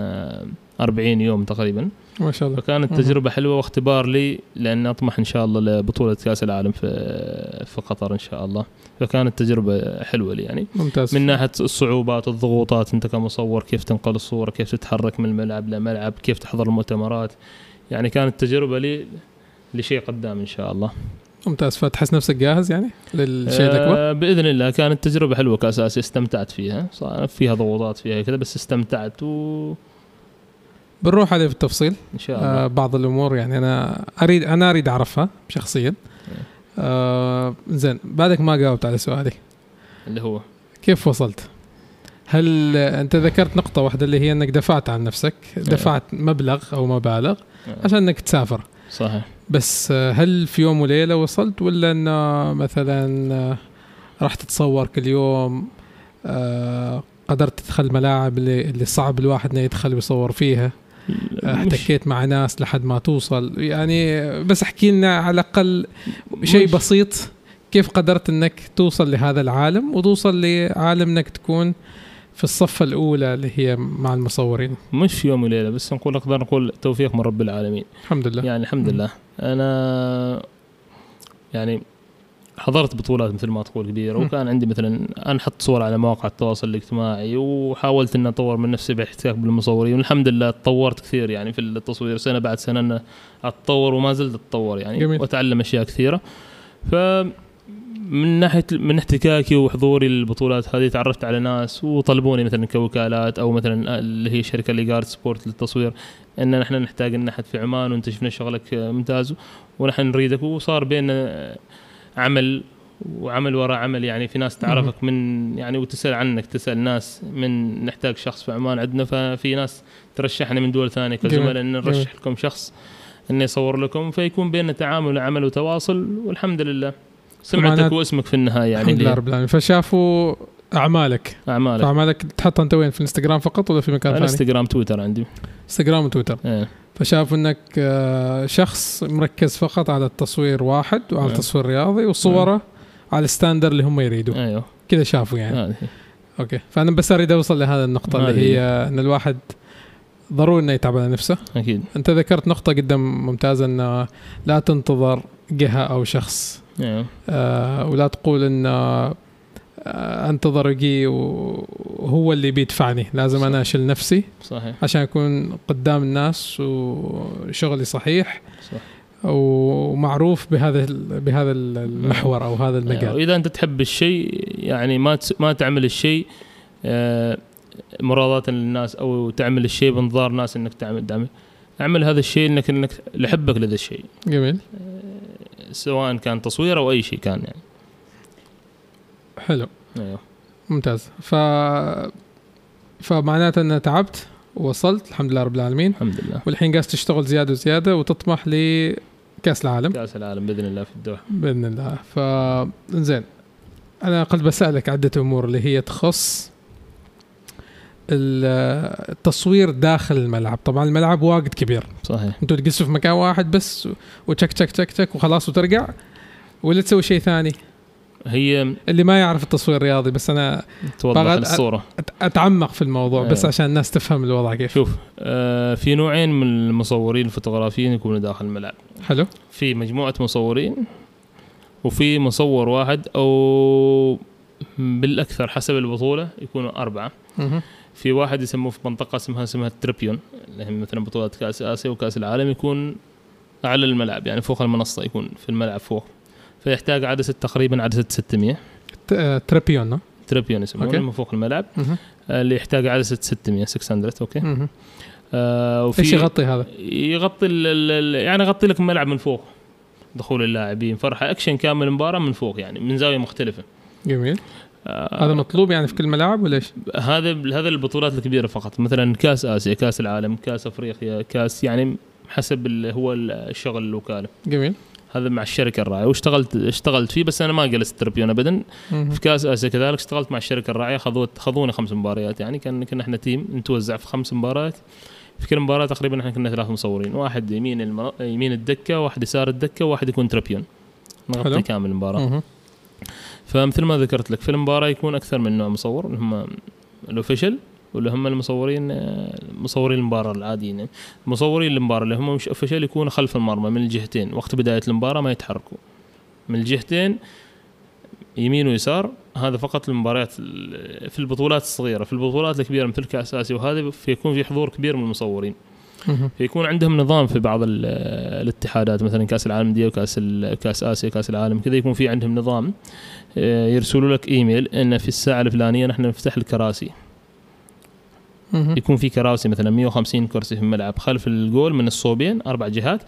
S2: 40 آه، يوم تقريبا.
S1: ما شاء الله.
S2: فكانت تجربة حلوة واختبار لي لأني أطمح إن شاء الله لبطولة كأس العالم في في قطر إن شاء الله. فكانت تجربة حلوة لي يعني.
S1: ممتاز.
S2: من ناحية الصعوبات الضغوطات أنت كمصور كيف تنقل الصورة كيف تتحرك من الملعب لملعب كيف تحضر المؤتمرات. يعني كانت تجربة لي لشيء قدام إن شا الله.
S1: ممتاز. فتحس نفسك جاهز يعني للشيء الأكبر؟
S2: آه بإذن الله. كانت تجربة حلوة كاساسي استمتعت فيها. فيها ضغوطات فيها كذا بس استمتعت و
S1: بنروح عليه بالتفصيل.
S2: إن شاء الله. آه
S1: بعض الأمور يعني أنا أريد أنا أريد أعرفها شخصيا. آه زين بعدك ما جاوبت على سؤالي.
S2: اللي هو؟
S1: كيف وصلت؟ هل أنت ذكرت نقطة واحدة اللي هي إنك دفعت عن نفسك، دفعت مبلغ أو مبالغ عشان إنك تسافر.
S2: صحيح.
S1: بس هل في يوم وليلة وصلت ولا انه مثلا راح تتصور كل يوم آه، قدرت تدخل ملاعب اللي صعب الواحد إنه يدخل ويصور فيها؟ احتكيت مع ناس لحد ما توصل. يعني بس احكي لنا على الأقل شيء بسيط كيف قدرت إنك توصل لهذا العالم وتوصل لعالم إنك تكون في الصفة الأولى اللي هي مع المصورين؟
S2: مش يوم وليلة بس نقول أقدر نقول توفيق من رب العالمين.
S1: الحمد لله.
S2: يعني الحمد لله. أنا يعني حضرت بطولات مثل ما تقول كبيرة وكان عندي مثلا انحط صور على مواقع التواصل الاجتماعي وحاولت ان أطور من نفسي باحتكاك بالمصورين والحمد لله تطورت كثير يعني في التصوير. سنة بعد سنة أتطور وما زلت أتطور يعني جميل. وأتعلم أشياء كثيرة. ف من ناحية من احتكاكي وحضوري للبطولات هذه تعرفت على ناس وطلبوني مثلا كوكالات أو مثلا اللي هي الشركة اللي جارد سبورت للتصوير إن نحن نحتاج إن أحد في عمان وأنت شفنا شغلك ممتاز ونحن نريدك. وصار بيننا عمل وعمل وراء عمل يعني في ناس تعرفك من يعني وتسأل عنك تسأل ناس من نحتاج شخص في عمان عندنا. ففي ناس ترشحنا من دول ثانية كزملاء إن نرشح لكم شخص انه يصور لكم. فيكون بيننا تعامل وعمل وتواصل والحمد لله. سمعتك واسمك في النهاية يعني
S1: الحمد لله رب العالمين. فشافوا أعمالك.
S2: أعمالك.
S1: فأعمالك تحطها أنت وين؟ في الإنستغرام فقط ولا في مكان ثاني؟
S2: إنستغرام تويتر عندي.
S1: إنستغرام وتويتر.
S2: إيه.
S1: فشافوا إنك آه، شخص مركز فقط على التصوير واحد وعلى أيه. التصوير الرياضي وصوره أيه. على ال standard اللي هم يريدوا.
S2: أيوه.
S1: كذا شافوا يعني. أيه. okay. فأنا بس أريد أوصل لهذه النقطة اللي هي إن الواحد ضروري إنه يتعب على نفسه.
S2: أكيد.
S1: أنت ذكرت نقطة قدام ممتازة إنه لا تنتظر جهة أو شخص. آه ولا تقول إن آه أنتظر يجي وهو اللي بيدفعني. لازم صح. أنا أشيل نفسي
S2: صحيح.
S1: عشان أكون قدام الناس وشغلي صحيح
S2: صح.
S1: ومعروف بهذا بهذا المحور أو هذا المجال.
S2: وإذا أنت تحب الشيء يعني ما ما تعمل الشيء آه، مرادة للناس أو تعمل الشيء بانظار ناس إنك تعمل دعم اعمل هذا الشيء انك انك لحبك لهذا الشيء.
S1: جميل.
S2: سواء كان تصوير أو أي شيء كان يعني.
S1: حلو.
S2: أيوه.
S1: ممتاز. ف فمعناته ان تعبت ووصلت الحمد لله رب العالمين.
S2: الحمد لله.
S1: والحين قاعد تشتغل زيادة وزيادة وتطمح لكاس العالم.
S2: كأس العالم بإذن الله في الدوحه
S1: بإذن الله. ف زين أنا قلت بسألك عدة أمور اللي هي تخص التصوير داخل الملعب. طبعا الملعب واجد كبير.
S2: صحيح.
S1: أنتوا تجلسوا في مكان واحد بس وتشك تشك تشك تشك وخلاص وترجع ولا تسوي شيء ثاني؟
S2: هي
S1: اللي ما يعرف التصوير الرياضي بس أنا
S2: توضح الصورة.
S1: أتعمق في الموضوع بس أيوه. عشان الناس تفهم الوضع كيف.
S2: شوف آه في نوعين من المصورين الفوتوغرافيين يكونوا داخل الملعب.
S1: حلو.
S2: في مجموعة مصورين وفي مصور واحد أو بالأكثر حسب البطولة يكونوا أربعة. في واحد يسموه في منطقة اسمها اسمها ال tribune اللي هي مثلا بطولات كأس آسيا وكأس العالم يكون على الملعب يعني فوق المنصة يكون في الملعب فوق فيحتاج عدسه تقريبا عدسه 600
S1: ت- آه، tribune ها؟
S2: tribune يسمونه. من فوق الملعب. آه، اللي يحتاج عدسه 600 600 okay
S1: مهم.
S2: آه وفي
S1: إيش يغطي هذا؟
S2: يغطي ال- ال- ال- يعني يغطي لك الملعب من فوق دخول اللاعبين فرحة اكشن كامل المباراه من فوق يعني من زاوية مختلفة
S1: جميل
S2: آه
S1: هذا مطلوب يعني في كل ملعب ولا إيش؟
S2: هذا هذا البطولات الكبيرة فقط. مثلا كأس آسيا كأس العالم كأس أفريقيا كأس يعني حسب ال- هو الشغل الوكالة.
S1: جميل.
S2: هذا مع الشركة الراعيه واشتغلت اشتغلت فيه بس أنا ما جلست tribune ابدا. في كأس آسيا كذلك اشتغلت مع الشركة الراعيه خذوت خذونا خمس مباريات يعني. كان كنا إحنا team نتوزع في خمس مباريات. في كل مباراة تقريبا إحنا كنا ثلاث مصورين. واحد يمين الم... يمين الدكة واحد يسار الدكة وواحد يكون tribune.
S1: حلو.
S2: نغطي كامل
S1: المباراة.
S2: فمثل ما ذكرت لك في المباراه يكون أكثر من نوع مصور اللي هم ال official واللي هم المصورين مصورين المباراة العاديين يعني. مصورين المباراة اللي هم مش اوفيشال يكونوا خلف المرمى من الجهتين وقت بداية المباراة ما يتحركوا من الجهتين يمين ويسار هذا فقط المباريات ال- في البطولات الصغيرة في البطولات الكبيرة مثل كاس اسيا وهذه فيكون في حضور كبير من المصورين. فيكون عندهم نظام في بعض ال- الاتحادات مثلا كأس العالم للانديه وكأس كأس آسيا كأس العالم كذا يكون في عندهم نظام آه، يرسلوا لك إيميل إن في الساعة الفلانية نحن نفتح الكراسي. يكون في كراسي مثلا 150 كرسي في الملعب خلف الجول من الصوبين أربع جهات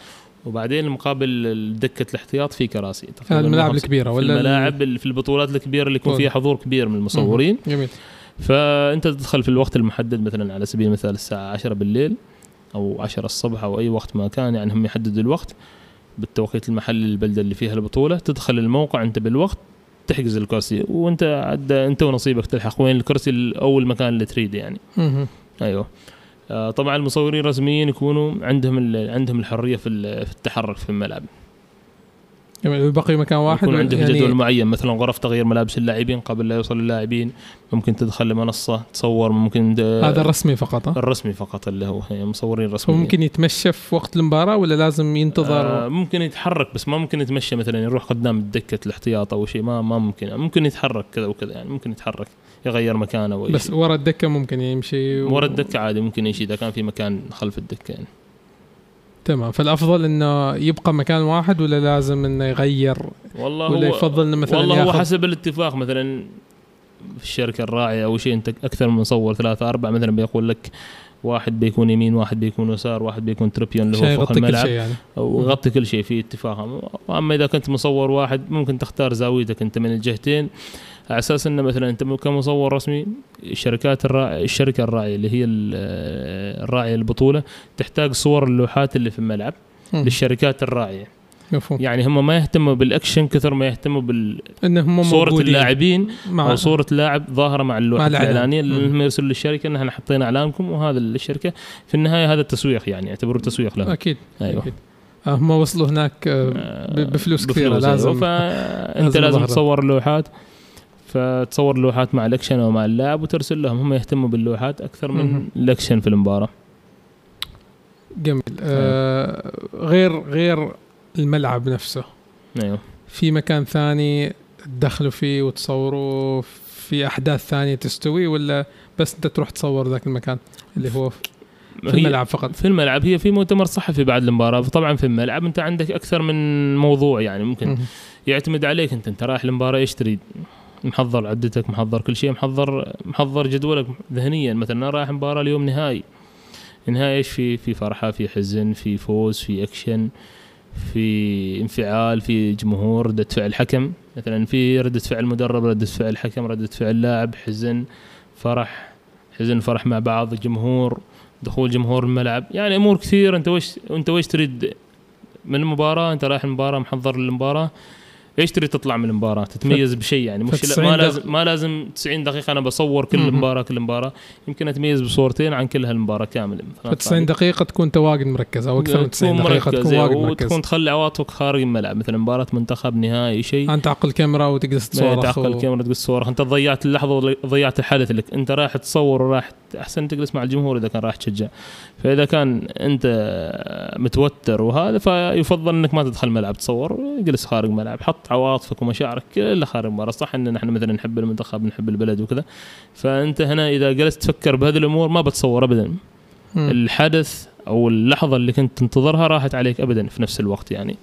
S2: وبعدين مقابل دكه الاحتياط في كراسي.
S1: الملاعب
S2: 150 الكبيرة
S1: ولا ال-
S2: الملاعب ال- في البطولات الكبيرة اللي يكون
S1: طول.
S2: فيها حضور كبير من المصورين.
S1: جميل.
S2: فأنت تدخل في الوقت المحدد مثلا على سبيل المثال الساعة 10 بالليل. أو 10 الصبح أو أي وقت ما كان يعني هم يحددوا الوقت بالتوقيت المحلي للبلدة اللي فيها البطولة. تدخل الموقع أنت بالوقت تحجز الكرسي وأنت عد أنت ونصيبك تلحق وين الكرسي ال- أو المكان اللي تريد يعني. أيوه. آه، طبعا المصورين الرسميين يكونوا عندهم عندهم الحرية في ال- في التحرك في الملعب.
S1: جميل بقي مكان واحد
S2: يكون عندهم
S1: يعني
S2: جدول معين. مثلا غرف تغيير ملابس اللاعبين قبل لا يوصل اللاعبين. ممكن تدخل لمنصة تصور. ممكن
S1: هذا الرسمي فقط؟
S2: الرسمي فقط اللي هو هي مصورين
S1: هو
S2: رسميين
S1: ممكن يتمشى في وقت المباراة ولا لازم ينتظر؟
S2: آه ممكن يتحرك بس ما ممكن يتمشى مثلا يروح قدام دكه الاحتياط أو شيء. ما ما ممكن. ممكن يتحرك كذا وكذا يعني ممكن يتحرك يغير مكانه
S1: بس. ورا الدكة ممكن يمشي و...
S2: ورا الدكة عادي ممكن يمشي إذا كان في مكان خلف الدكة يعني.
S1: تمام. فالأفضل إنه يبقى مكان واحد ولا لازم إنه يغير
S2: والله
S1: ولا
S2: هو
S1: يفضل إنه مثلا
S2: والله هو حسب الاتفاق. مثلا في الشركة الراعية أو شيء أنت أكثر من مصور ثلاثة أربعة مثلا بيقول لك واحد بيكون يمين واحد بيكون يسار واحد بيكون تربيون اللي هو فوق
S1: يغطي كل
S2: الملعب.
S1: يعني.
S2: ويغطي كل شيء في اتفاق واما إذا كنت مصور واحد ممكن تختار زاويتك أنت من الجهتين. على أساس إنه مثلا أنت كمصور رسمي الشركات الراعي الشركة الراعيه اللي هي ال- الراعيه البطولة تحتاج صور اللوحات اللي في الملعب
S1: مم.
S2: للشركات الراعيه
S1: مفهوم
S2: يعني هم ما يهتموا بالأكشن كثر ما يهتموا
S1: إنهم
S2: بصوره
S1: موجودين
S2: اللاعبين
S1: مع
S2: أو صورة لاعب ظاهرة مع
S1: اللوحة.
S2: الاعلانيه اللي. هم يرسلوا للشركة ان إحنا حطينا إعلانكم وهذا الشركة في النهاية هذا التسويق يعني يعتبروه تسويق لهم
S1: أكيد
S2: أيوه
S1: أكيد. آه، هم وصلوا هناك آه، ب- بفلوس كثيرة
S2: بفلوس،
S1: لازم
S2: أيوة. فأنت
S1: لازم
S2: لازم. تصور اللوحات فتصور اللوحات مع الاكشن أو مع اللاعب وترسل لهم هم يهتموا باللوحات أكثر من. الاكشن في المباراة.
S1: جميل. آه. غير غير الملعب نفسه.
S2: أيوه.
S1: في مكان ثاني تدخلوا فيه وتصوروا في أحداث ثانية تستوي ولا بس أنت تروح تصور ذاك المكان اللي هو في الملعب فقط؟
S2: في الملعب هي في مؤتمر صحفي بعد المباراة. طبعا في الملعب أنت عندك أكثر من موضوع يعني ممكن. يعتمد عليك أنت أنت رايح المباراة إيش تريد محضر عدتك محضر كل شيء محضر محضر جدولك ذهنيا. مثلا رايح مباراة اليوم نهائي. نهائي إيش؟ في في فرحة في حزن في فوز في أكشن في انفعال في جمهور ردة فعل حكم. مثلا في ردة فعل مدرب ردة فعل حكم ردة فعل لاعب حزن فرح حزن فرح مع بعض جمهور دخول جمهور الملعب. يعني أمور كثير أنت وش أنت وش تريد من المباراة؟ أنت رايح المباراة محضر للمباراة. إيش تريد تطلع من المباراة؟ تتميز بشيء يعني مش لا
S1: 90
S2: ما. لازم ما لازم 90 دقيقة أنا بصور كل. مباراه كل مباراه يمكن أتميز بصورتين عن كل هالمباراة كاملة.
S1: ف 90 دقيقة تكون أنت واجد مركز أو أكثر من 90
S2: تكون دقيقة
S1: تكون واجد مركز.
S2: وتكون تخلي عواطفك خارج الملعب. مثلا مباراة منتخب نهائي شيء.
S1: أنت تعقل كاميرا وتجلس تصورخ
S2: تعقل
S1: و...
S2: الكاميرا تقول صورك أنت ضيعت اللحظة ضيعت الحدث لك أنت رايح تصور وراح أحسن تجلس مع الجمهور إذا كان راح تشجع. فإذا كان أنت متوتر وهذا فيفضل إنك ما تدخل الملعب تصور اجلس خارج الملعب حط عواطفك ومشاعرك كلها خارج المباراة. صح إن نحن مثلا نحب المنتخب نحب البلد وكذا. فأنت هنا إذا جلست تفكر بهذه الأمور ما بتصور ابدا.
S1: مم.
S2: الحدث أو اللحظة اللي كنت تنتظرها راحت عليك ابدا في نفس الوقت يعني.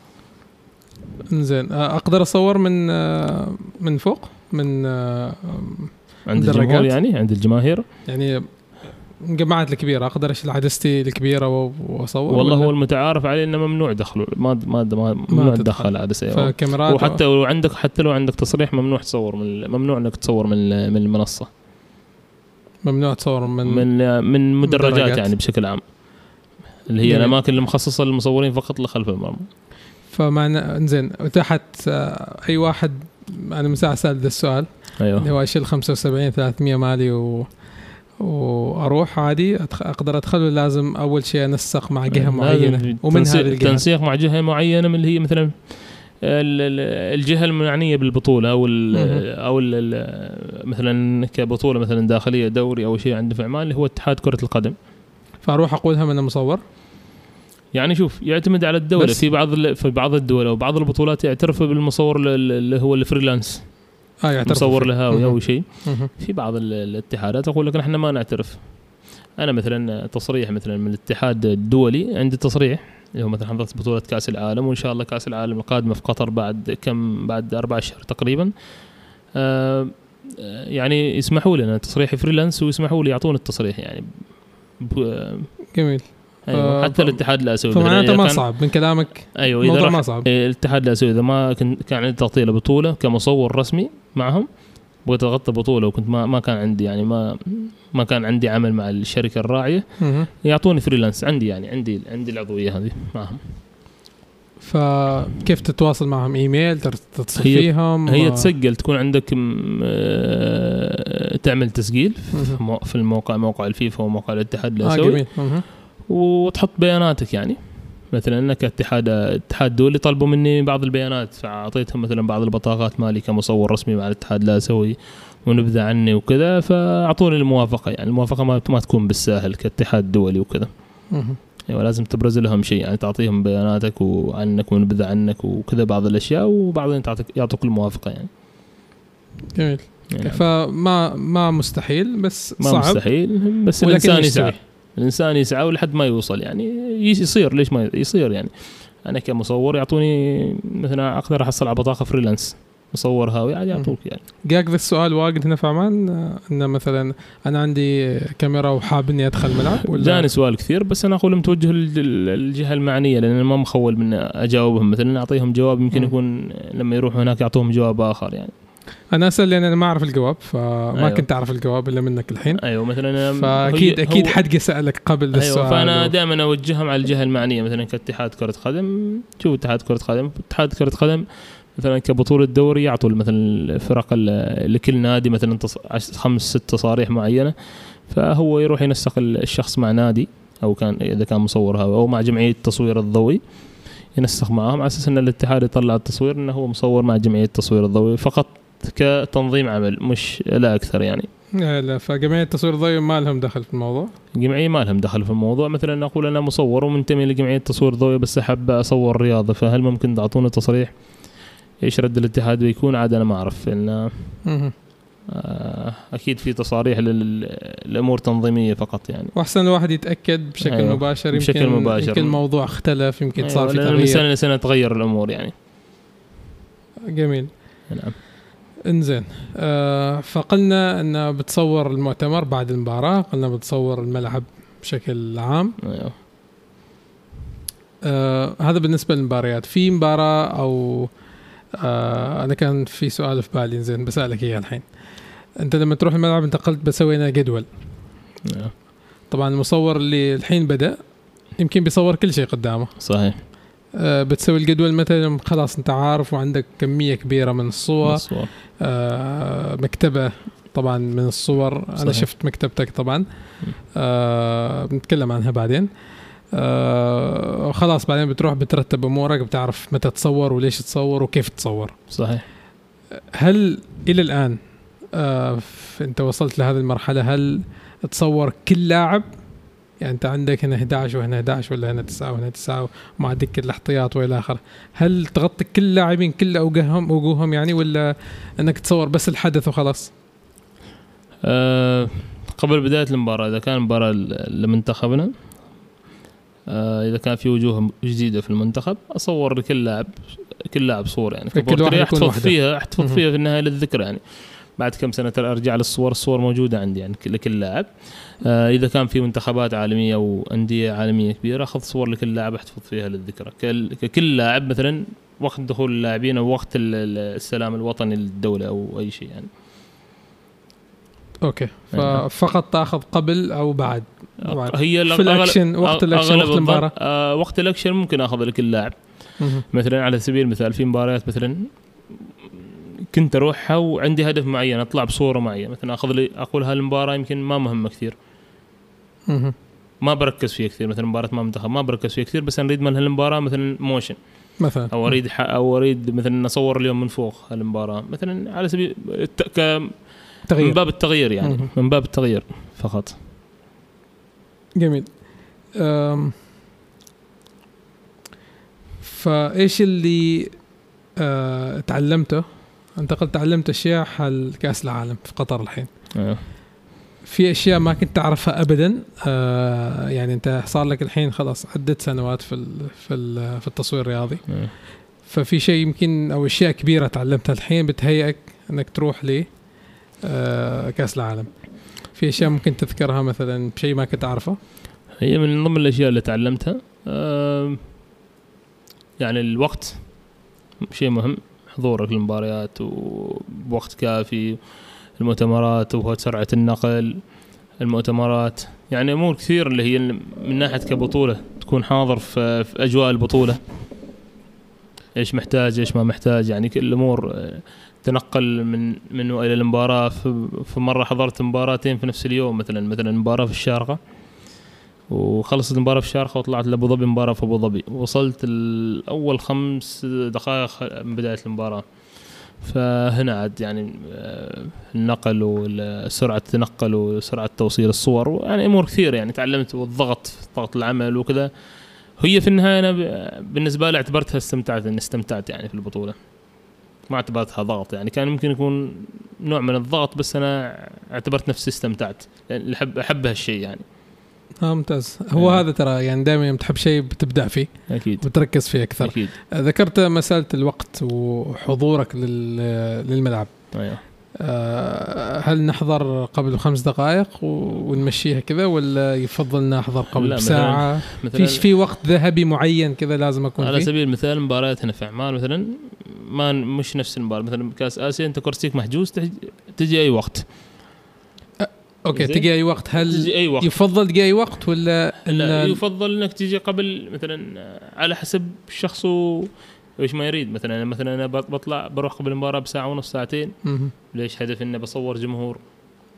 S1: زين آه، أقدر أصور من آه، من فوق؟ من آه،
S2: عند؟ الجمهور يعني عند الجماهير؟
S1: يعني الجماعات الكبيرة أقدر أشيل عدستي الكبيرة وأصور
S2: والله هو المتعارف عليه إنه ممنوع دخله ما ما ما ممنوع
S1: تدخل.
S2: عدسة.
S1: فكاميرات
S2: وحتى لو عندك حتى لو عندك تصريح ممنوع تصور من ممنوع إنك تصور من من المنصة
S1: ممنوع تصور من,
S2: من من مدرجات
S1: مدرجات.
S2: يعني بشكل عام اللي هي
S1: جميل.
S2: الأماكن المخصصة للمصورين فقط لخلف المرمى
S1: فمعنى زين تحت آه، أي واحد أنا من ساعه سال ذا السؤال اللي
S2: أيوه
S1: هو أشيل 75 300 مالي و وأروح عادي. أقدر أدخل ولا لازم أول شيء أنسق مع
S2: جهة
S1: معينة ومن
S2: تنسيق,
S1: هذه الجهة
S2: تنسيق مع جهة معينة من اللي هي مثلا ال- ال- الجهة المعنية بالبطولة أو ال
S1: مهم.
S2: أو ال ال مثلا كبطولة مثلا داخلية دوري أو شيء عنده في عمان اللي هو اتحاد كرة القدم
S1: فأروح اقولها من المصور
S2: يعني شوف يعتمد على
S1: الدولة
S2: في بعض في بعض الدول أو بعض البطولات يعترف بالمصور ال- ال- اللي هو ال
S1: freelance يعترف
S2: مصور
S1: مهم.
S2: أو شيء. في بعض ال- الاتحادات أقول لك إحنا ما نعترف. أنا مثلا تصريح مثلا من الاتحاد الدولي عندي تصريح اللي هو مثلا حضرت بطولة كأس العالم وإن شاء الله كأس العالم القادمه في قطر بعد كم؟ بعد أربع أشهر تقريبا. آه آه، يعني يسمحوا لنا تصريح freelance ويسمحوا لي يعطون التصريح يعني. آه،
S1: جميل.
S2: أيوه
S1: آه،
S2: حتى الاتحاد الاسيوي
S1: فمعناته ما صعب من كلامك
S2: أيوه إذا
S1: الموضوع ما صعب.
S2: إيه، الاتحاد الاسيوي إذا ما كان عندي تغطيه لبطوله كمصور رسمي معهم بغيت أغطي بطولة وكنت ما ما كان عندي يعني ما ما كان عندي عمل مع الشركة
S1: الراعية.
S2: يعطوني freelance عندي يعني عندي عندي العضوية هذه معهم.
S1: فكيف تتواصل معهم؟ إيميل تتصل فيهم؟
S2: هي
S1: آه،
S2: تسجل تكون عندك آه، تعمل تسجيل في الموقع موقع الفيفا وموقع الاتحاد
S1: آه
S2: الأسيوي.
S1: جميل. مهم.
S2: وتحط بياناتك يعني. مثلا إنك اتحاد اتحاد دولي طلبوا مني بعض البيانات فأعطيتهم مثلا بعض البطاقات مالي كمصور رسمي مع الاتحاد الاسيوي ونبذة عني وكذا فأعطوني الموافقة. يعني الموافقة ما ما تكون بالساهل كاتحاد دولي وكذا. أيوه لازم تبرز لهم شيء. يعني تعطيهم بياناتك وعنك ونبذة عنك وكذا بعض الأشياء وبعضهم تعطيك يعطوك الموافقة يعني,
S1: جميل.
S2: يعني
S1: فما ما مستحيل بس
S2: ما
S1: صعب.
S2: مستحيل بس
S1: الإنسان.
S2: يسعى الإنسان يسعى ولحد ما يوصل يعني يصير ليش ما يصير يعني. أنا كمصور يعطوني مثلا أقدر أحصل على بطاقة freelance مصور هاوي عادي يعطوك يعني.
S1: جاك ذا السؤال واجد هنا في عمان انه مثلا أنا عندي كاميرا وحاب اني أدخل الملعب *laughs* ولا؟
S2: جاني سؤال كثير بس أنا أقول متوجه للج- للجهة المعنية لأن أنا ما مخول من أجاوبهم. مثلا أعطيهم جواب يمكن. يكون لما يروحوا هناك يعطوهم جواب آخر يعني.
S1: أنا أسأل لأن أنا ما أعرف الجواب فما
S2: أيوة.
S1: كنت أعرف الجواب إلا منك الحين.
S2: أيوه مثلا
S1: فاكيد
S2: أكيد
S1: حد سالك قبل
S2: أيوه
S1: السؤال.
S2: فأنا
S1: و-
S2: دائما أوجههم على الجهة المعنية مثلا كاتحاد كرة قدم. شوف اتحاد كرة قدم. اتحاد كرة قدم مثلا كبطولة دوري يعطوا مثلا الفرق ال- لكل نادي مثلا خمس ست تصاريح معينة. فهو يروح ينسق ال- الشخص مع نادي أو كان إذا كان مصور أو مع جمعية التصوير الضوئي ينسق معاهم على أساس إن الاتحاد يطلع التصوير إنه هو مصور مع جمعية التصوير الضوئي. فقط كتنظيم عمل مش لا أكثر يعني.
S1: لا لا فجميع التصوير الضوئي ما لهم دخل في الموضوع؟
S2: جمعيه ما لهم دخل في الموضوع. مثلا أقول أنا مصور ومنتمي لجمعية تصوير ضوئي بس أحب أصور رياضة فهل ممكن تعطوني تصريح إيش رد الاتحاد بيكون؟ عاد أنا ما أعرف.
S1: لأن.
S2: آه، أكيد في تصاريح للأمور تنظيمية فقط يعني.
S1: وأحسن الواحد يتأكد بشكل
S2: أيوة.
S1: مباشر يمكن
S2: بشكل مباشر.
S1: يمكن الموضوع اختلف يمكن صار
S2: أيوة،
S1: في
S2: لأن من
S1: تغيير.
S2: سنه لسنة تغير الأمور يعني.
S1: جميل.
S2: نعم.
S1: إنزين. آه فقلنا أن بتصور المؤتمر بعد المباراة قلنا بتصور الملعب بشكل عام.
S2: أيوة.
S1: آه هذا بالنسبة للمباريات. في مباراة أو آه أنا كان في سؤال في بالي زين بسألك إياه الحين. أنت لما تروح الملعب انت قلت بسوي لنا جدول.
S2: أيوة.
S1: طبعا المصور اللي الحين بدأ يمكن بيصور كل شيء قدامه.
S2: صحيح.
S1: آه بتسوي الجدول مثلا خلاص أنت عارف وعندك كمية كبيرة من الصور.
S2: الصور.
S1: آه مكتبة طبعا من الصور. أنا
S2: صحيح.
S1: شفت مكتبتك طبعا. آه بنتكلم عنها بعدين. آه خلاص بعدين بتروح بترتب أمورك بتعرف متى تصور وليش تصور وكيف تصور.
S2: صحيح.
S1: هل إلى الآن آه أنت وصلت لهذه المرحلة هل تصور كل لاعب؟ يعني انت عندك هنا 11 وهنا 11 ولا هنا 9 وهنا 9 ومع دكه الاحتياط والى اخره هل تغطي كل اللاعبين كل اوجههم وجوههم يعني ولا أنك تصور بس الحدث وخلاص
S2: أه قبل بداية المباراة إذا كان مباراة لمنتخبنا آه إذا كان في وجوه جديدة في المنتخب أصور لكل لاعب كل لاعب صورة يعني
S1: فكل واحد يكون أحتفظ.
S2: فيها
S1: أحتفظ.
S2: فيها في النهاية للذكرى يعني بعد كم سنة ارجع للصور الصور موجودة عندي يعني لكل لاعب. آه إذا كان في منتخبات عالمية وانديه عالمية كبيرة أخذ صور لكل لاعب أحتفظ فيها للذكرى. كل- ككل لاعب مثلا وقت دخول اللاعبين أو وقت ال- ال- السلام الوطني للدولة أو أي شيء يعني.
S1: okay.
S2: أيوة.
S1: ففقط تأخذ قبل أو بعد.
S2: هي
S1: في الأكشن وقت
S2: الأكشن
S1: وقت المباراة.
S2: آه وقت الأكشن ممكن أخذ لكل لاعب. مثلا على سبيل المثال في مباريات مثلا كنت أروحها وعندي هدف معين أطلع بصورة معينة. مثلا أخذ لي أقول هالمباراه يمكن ما مهمة كثير. ما بركز فيها كثير. مثلا مباراة ما منتخب ما بركز فيها كثير بس أنا أريد من هالمباراه مثلا motion.
S1: مثلا.
S2: أو أريد أو أريد مثلا أصور اليوم من فوق هالمباراة. مثلا على سبيل ك- من
S1: تغيير
S2: باب التغيير يعني.
S1: مهم.
S2: من باب التغيير فقط.
S1: جميل. أم، فإيش اللي أه تعلمته انت قلت تعلمت أشياء حال كأس العالم في قطر الحين.
S2: آه.
S1: في أشياء ما كنت تعرفها ابدا أه يعني أنت صار لك الحين خلاص عدة سنوات في ال في ال في التصوير الرياضي.
S2: آه.
S1: ففي شيء يمكن أو أشياء كبيرة تعلمتها الحين بتهيئك أنك تروح ل أه كأس العالم. في أشياء ممكن تذكرها مثلا بشيء ما كنت أعرفه؟
S2: هي من ضمن الأشياء اللي تعلمتها آم، يعني الوقت شيء مهم. حضورك للمباريات وبوقت كافي المؤتمرات وسرعة النقل المؤتمرات. يعني أمور كثير اللي هي من ناحية كبطولة تكون حاضر في, أجواء البطولة. إيش محتاج إيش ما محتاج. يعني كل الأمور تنقل من من إلى المباراة. في مره حضرت مباراتين في نفس اليوم مثلا مثلا مباراة في الشارقة. وخلصت المباراة في الشارقة وطلعت لأبو ظبي مباراة في أبو ظبي. وصلت الأول خمس دقائق من بداية المباراة. فهنا عاد يعني آه، النقل وسرعة التنقل وسرعة توصيل الصور يعني أمور كثيرة يعني تعلمت والضغط ضغط العمل وكذا. هي في النهاية أنا ب- بالنسبة لي اعتبرتها استمتعت إني استمتعت يعني في البطولة. ما اعتبرتها ضغط يعني كان ممكن يكون نوع من الضغط بس أنا اعتبرت نفسي استمتعت. يعني أحب أحب هالشيء يعني.
S1: آه ممتاز. هو
S2: آه.
S1: هذا ترى يعني دائما يوم تحب شيء بتبدع فيه
S2: أكيد.
S1: وتركز فيه أكثر.
S2: أكيد.
S1: ذكرت مسألة الوقت وحضورك لل- للملعب.
S2: أيوه.
S1: آه، هل نحضر قبل خمس دقائق ونمشيها كذا ولا يفضل نحضر قبل
S2: لا،
S1: بساعة؟
S2: مثلا
S1: في في وقت ذهبي معين كذا لازم أكون
S2: على
S1: فيه؟
S2: سبيل المثال مباريات هنا في عمان مثلا ما مش نفس المباراة. مثلا كأس آسيا أنت كرسيك محجوز تج- تجي أي وقت. okay.
S1: تجي أي وقت؟ هل
S2: تجي أي وقت؟
S1: يفضل تجي أي وقت ولا
S2: لا
S1: إن-
S2: يفضل إنك تجي قبل مثلا على حسب الشخص وإيش ما يريد. مثلا أنا مثلا أنا بط- بطلع بروح قبل المباراة بساعة ونص ساعتين.
S1: مهم.
S2: ليش؟ هدف إني بصور جمهور.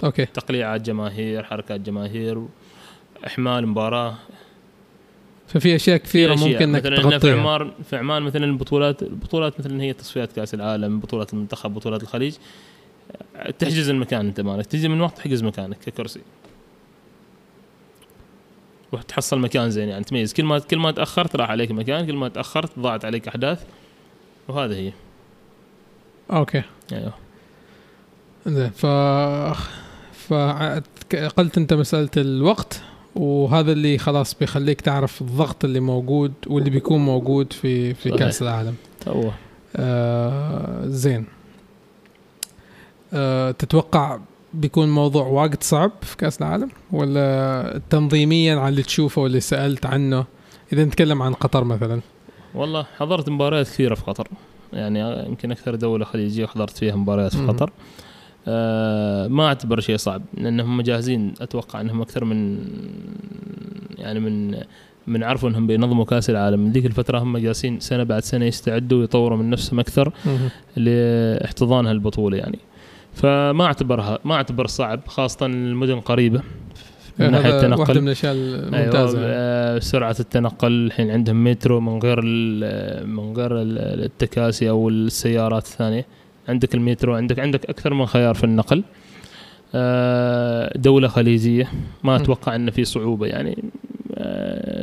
S1: okay.
S2: تقليعات جماهير حركات جماهير إحمال مباراة.
S1: ففي
S2: أشياء
S1: كثيرة
S2: أشياء.
S1: ممكن إنك
S2: مثلا في عمان في عمان مثلا البطولات البطولات مثلا هي تصفيات كأس العالم بطولات المنتخب بطولات الخليج. تحجز المكان انت مالك تجي من وقت تحجز مكانك ككرسي. وتحصل مكان زين يعني تميز. كل ما كل ما تأخرت راح عليك مكان كل ما تأخرت ضاعت عليك أحداث وهذا هي.
S1: أوكي.
S2: أيوه.
S1: زين ف فقلت أنت مسألة الوقت وهذا اللي خلاص بيخليك تعرف الضغط اللي موجود واللي بيكون موجود في في. كأس العالم.
S2: هو
S1: آه زين. آه تتوقع بيكون موضوع واجد صعب في كأس العالم ولا تنظيميا على اللي تشوفه واللي سألت عنه؟ إذا نتكلم عن قطر مثلا.
S2: والله حضرت مباريات كثيرة في قطر. يعني يمكن أكثر دولة خليجية حضرت فيها مباريات في. قطر. آه ما أعتبر شيء صعب لأنهم جاهزين أتوقع أنهم أكثر من يعني من من عرفوا أنهم بينظموا كأس العالم. من ذيك الفترة هم جالسين سنة بعد سنة يستعدوا ويطوروا من نفسهم أكثر لاحتضان هالبطولة يعني. فما اعتبرها ما أعتبر صعب خاصة المدن قريبة من ناحية
S1: هذا واحدة
S2: التنقل
S1: من الأشياء الممتازة.
S2: أيوة آه، سرعة التنقل الحين عندهم مترو من غير من غير ال- التكاسي أو السيارات الثانية. عندك المترو عندك عندك أكثر من خيار في النقل. آه، دولة خليجية. ما. أتوقع إن في صعوبة يعني.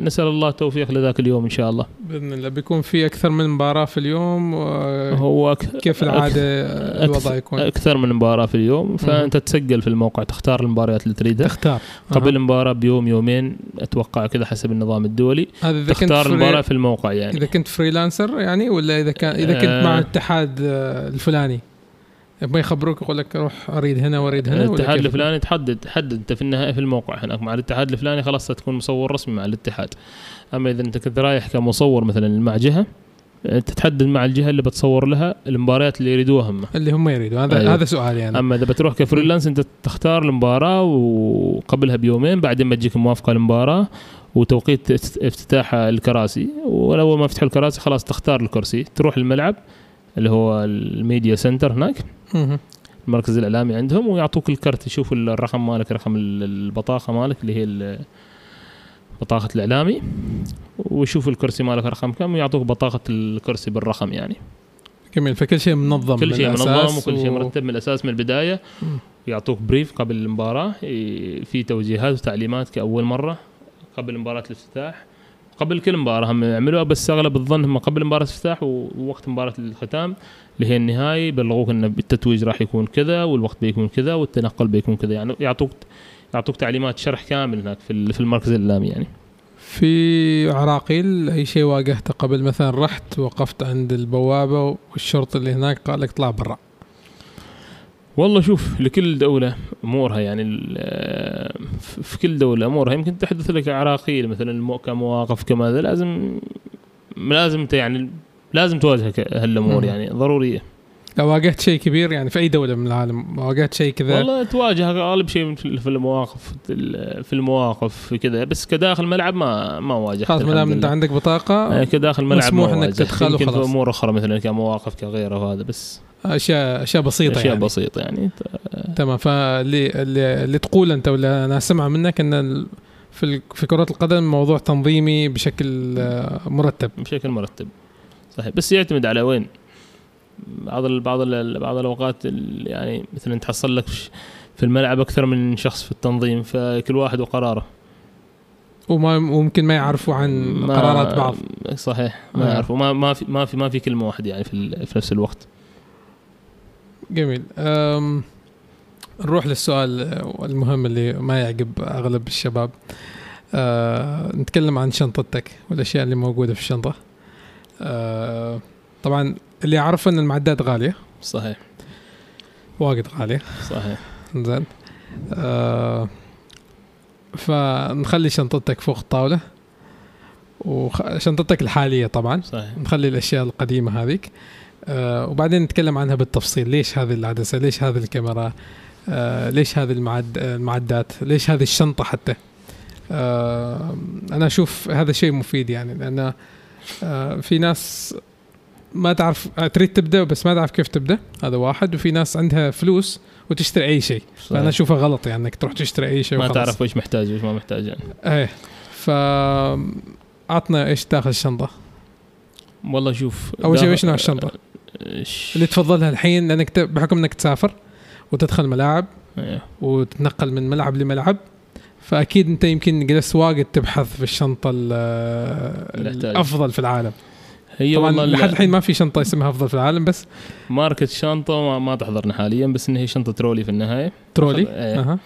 S2: نسأل الله التوفيق لذاك اليوم إن شاء الله.
S1: بإذن الله. بيكون في أكثر من مباراة في اليوم
S2: هو
S1: أك... كيف العادة الوضع يكون؟
S2: أكثر من مباراة في اليوم فأنت تسجل في الموقع تختار المباريات اللي تريدها.
S1: تختار.
S2: قبل المباراة بيوم يومين أتوقع كذا حسب النظام الدولي.
S1: هذا إذا
S2: تختار كنت المباراة في الموقع يعني.
S1: إذا كنت freelancer يعني ولا إذا كان إذا كنت مع الاتحاد الفلاني؟ ما يخبروك يقول لك روح أريد هنا وأريد هنا
S2: الاتحاد الفلاني تحدد تحدد. أنت في النهايه في الموقع هناك مع الاتحاد الفلاني خلاص تكون مصور رسمي مع الاتحاد. أما إذا أنت كنت رايح كمصور مثلا مع جهة أنت تحدد مع الجهة اللي بتصور لها المباريات اللي يريدوها هم.
S1: اللي هم يريدوا. هذا أيوه. هذا سؤالي يعني.
S2: أما إذا بتروح ك freelance أنت تختار المباراة وقبلها بيومين بعدين بتجيك موافقة المباراة وتوقيت افتتاح الكراسي. ولو ما فتحوا الكراسي خلاص تختار الكرسي. تروح الملعب اللي هو ال media center هناك. المركز الإعلامي عندهم ويعطوك الكرت. يشوف الرقم مالك رقم البطاقة مالك اللي هي بطاقة الإعلامي ويشوف الكرسي مالك رقم كم ويعطوك بطاقة الكرسي بالرقم يعني.
S1: جميل. فكل شيء منظم
S2: كل شيء منظم وكل شيء مرتب من الأساس من البداية. يعطوك brief قبل المباراة في توجيهات وتعليمات كأول مرة قبل مباراة الافتتاح. قبل كل مباراة هم يعملوها بس أغلب الظن هم قبل مباراة الافتتاح ووقت مباراة الختام اللي هي النهائي يبلغوك إن التتويج راح يكون كذا والوقت بيكون كذا والتنقل بيكون كذا. يعني يعطوك يعطوك تعليمات شرح كامل هناك في في المركز الإعلامي يعني.
S1: في عراقيل أي شيء واجهته قبل؟ مثلا رحت وقفت عند البوابة والشرطي اللي هناك قال لك اطلع برا.
S2: والله شوف لكل دولة أمورها يعني في كل دولة أمورها يمكن تحدث لك عراقيل مثلا كمواقف كماذا لازم لازم يعني لازم تواجه هالأمور يعني ضرورية.
S1: لو واجهت شيء كبير يعني في أي دولة من العالم واجهت شيء كذا.
S2: والله تواجه غالب شيء في المواقف في المواقف في كذا. بس كداخل الملعب ما ما واجهت
S1: خلاص ما دام أنت عندك بطاقة
S2: يعني كداخل الملعب
S1: مسموح إنك تدخل
S2: وخلاص. يمكن أمور أخرى مثلا كمواقف كغيرة وهذا بس
S1: اشياء أشياء بسيطة
S2: أشياء
S1: يعني.
S2: بسيطة يعني.
S1: تمام. فاللي اللي, اللي تقول أنت ولا أنا أسمع منك إن في في كرة القدم موضوع تنظيمي بشكل آه، مرتب.
S2: بشكل مرتب. صحيح. بس يعتمد على وين؟ بعض بعض بعض الأوقات يعني مثلا تحصل لك في الملعب أكثر من شخص في التنظيم فكل واحد وقراره.
S1: وما ممكن ما يعرفوا عن قرارات بعض.
S2: صحيح ما آه. يعرفوا. ما ما في ما في ما في كلمة واحدة يعني في, في نفس الوقت.
S1: جميل. نروح للسؤال المهم اللي ما يعجب أغلب الشباب. أه نتكلم عن شنطتك والأشياء اللي موجودة في الشنطة. أه طبعا اللي يعرف إن المعدات غالية.
S2: صحيح.
S1: واجد غالية.
S2: صحيح.
S1: زين. أه فنخلي شنطتك فوق الطاولة وشنطتك الحالية طبعا.
S2: صحيح.
S1: نخلي الأشياء القديمة هذيك. آه وبعدين نتكلم عنها بالتفصيل. ليش هذه العدسة؟ ليش هذه الكاميرا؟ آه ليش هذه المعد المعدات؟ ليش هذه الشنطة حتى؟ آه أنا أشوف هذا شيء مفيد يعني لأن آه في ناس ما تعرف تريد تبدأ بس ما تعرف كيف تبدأ. هذا واحد وفي ناس عندها فلوس وتشتري أي شيء. فأنا أشوفها غلط يعني إنك تروح تشتري أي شيء
S2: ما وخلص. تعرف إيش محتاج وايش ما محتاج يعني.
S1: إيه. ف عطنا إيش داخل الشنطة.
S2: والله شوف
S1: أول شيء إيش نوع الشنطة؟ اللي تفضلها الحين لأنك بحكم إنك تسافر وتدخل ملاعب
S2: أيه.
S1: وتتنقل من ملعب لملعب فأكيد أنت يمكن جلست واجد تبحث في الشنطة الأفضل في العالم.
S2: هي
S1: طبعا لحد الحين ما في شنطة اسمها أفضل في العالم بس
S2: ماركة شنطة ما, ما تحضرنا حاليا بس إن هي شنطة ترولي في النهاية
S1: ترولي؟
S2: أه.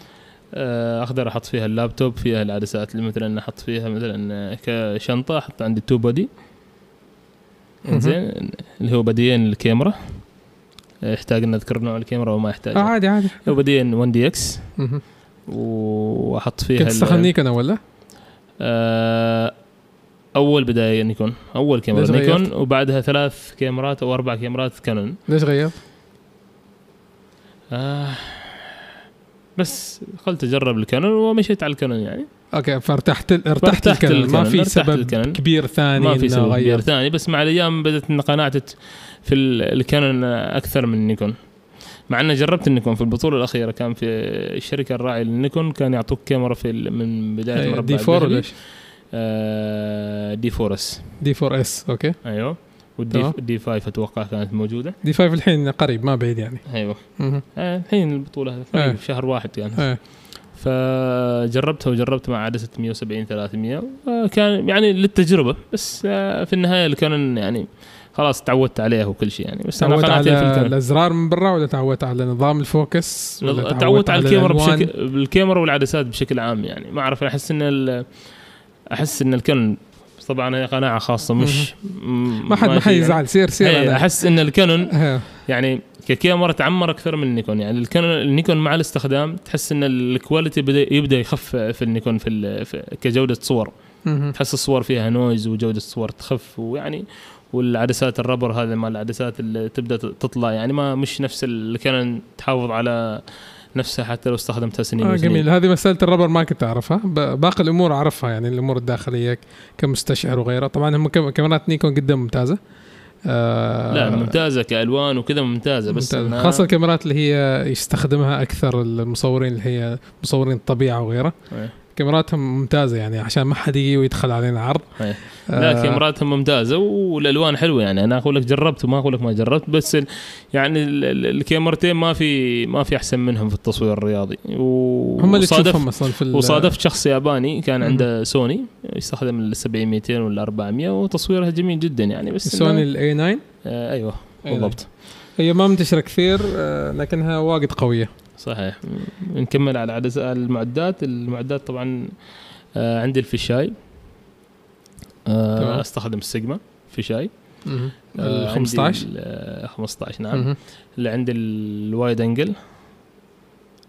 S2: أه. أقدر أحط فيها اللابتوب فيها العدسات اللي مثلا أحط فيها مثلا كشنطة أحط عندي two body زين اللي هو بديين الكاميرا يحتاج إن أذكر نوع الكاميرا وما يحتاج
S1: آه عادي عادي
S2: هو بديين 1 DX وأحط فيها
S1: كنت تستخدم نيكون ولا؟
S2: آه أول بداية نيكون أول كاميرا نيكون وبعدها ثلاث كاميرات أو أربع كاميرات كانون
S1: ليش غيرت؟
S2: آه بس قلت أجرب الكانون ومشيت على الكانون يعني
S1: okay فارتحت ارتحت الكانون ما في سبب الكانون. كبير ثاني
S2: ما في سبب غير. كبير ثاني بس مع الأيام بدأت قناعتي في الكانون أكثر من نيكون مع إني جربت النيكون في البطولة الأخيرة كان في الشركة الراعية للنيكون كان يعطوك كاميرا في من بداية
S1: مربع D 4 ولا؟
S2: D 4 S
S1: D 4 S okay.
S2: أيوه. والدي دي 5 أتوقع كانت موجودة.
S1: دي 5 الحين قريب ما بعيد يعني.
S2: أيوه. آه الحين البطولة هذه في شهر واحد يعني.
S1: أيوه.
S2: فجربتها وجربت مع عدسة 170 300 كان يعني للتجربة بس آه، في النهاية الكانون يعني خلاص تعودت عليها وكل شيء يعني. بس
S1: تعودت على
S2: الكاميرا.
S1: الأزرار من برا ولا تعودت على نظام الفوكس؟ ولا
S2: تعودت على الكاميرا
S1: الألوان؟
S2: بشكل الكاميرا والعدسات بشكل عام يعني. ما أعرف أحس إن أحس إن الكانون طبعا هي قناعة خاصة مش
S1: ما حد ما حد
S2: يعني.
S1: يزعل سير سير
S2: إيه،
S1: أنا.
S2: أحس إن الكانون *laughs*
S1: ها.
S2: يعني ككاميرا تعمر أكثر من النيكون يعني الكانون النيكون مع الاستخدام تحس إن ال quality بدا يبدأ يخف في النيكون في, في كجودة صور. تحس الصور فيها noise وجودة الصور تخف ويعني والعدسات ال rubber هذا مال العدسات اللي تبدأ تطلع يعني ما مش نفس كان تحافظ على نفسها حتى لو استخدمتها سنين
S1: آه. جميل هذه مسألة الربر ما كنت أعرفها ب- باقي الأمور أعرفها يعني الأمور الداخلية كمستشعر وغيره طبعا هم كاميرات نيكون جدا ممتازة آه
S2: لا ممتازة كألوان وكذا ممتازة بس
S1: ممتازة. خاصة الكاميرات اللي هي يستخدمها أكثر المصورين اللي هي مصورين الطبيعة وغيره
S2: إيه.
S1: كاميراتهم ممتازة يعني عشان ما حد يجي ويدخل علينا عرض.
S2: إيه. لا
S1: آه،
S2: كاميراتهم ممتازة والألوان حلوة يعني. أنا أقول لك جربت وما أقول لك ما جربت بس ال يعني ال- ال- الكاميرتين ما في ما في أحسن منهم في التصوير الرياضي. و-
S1: هم اللي
S2: وصادف-
S1: تشوفهم أصلا في
S2: وصادفت شخص ياباني كان. عنده سوني يستخدم ال 700 200 ولا 400 وتصويرها جميل جدا يعني. بس
S1: سوني ال A9
S2: آه
S1: أيوه
S2: بالضبط.
S1: هي ما منتشرة كثير آه، لكنها واجد قوية.
S2: صحيح. نكمل على عدد المعدات. المعدات طبعا آه عندي ال fisheye.
S1: تمام.
S2: آه أستخدم السيجما fisheye.
S1: مهم.
S2: آه،
S1: ال
S2: عندي
S1: 15
S2: ال- آه، 15 نعم.
S1: مهم.
S2: اللي عندي ال wide angle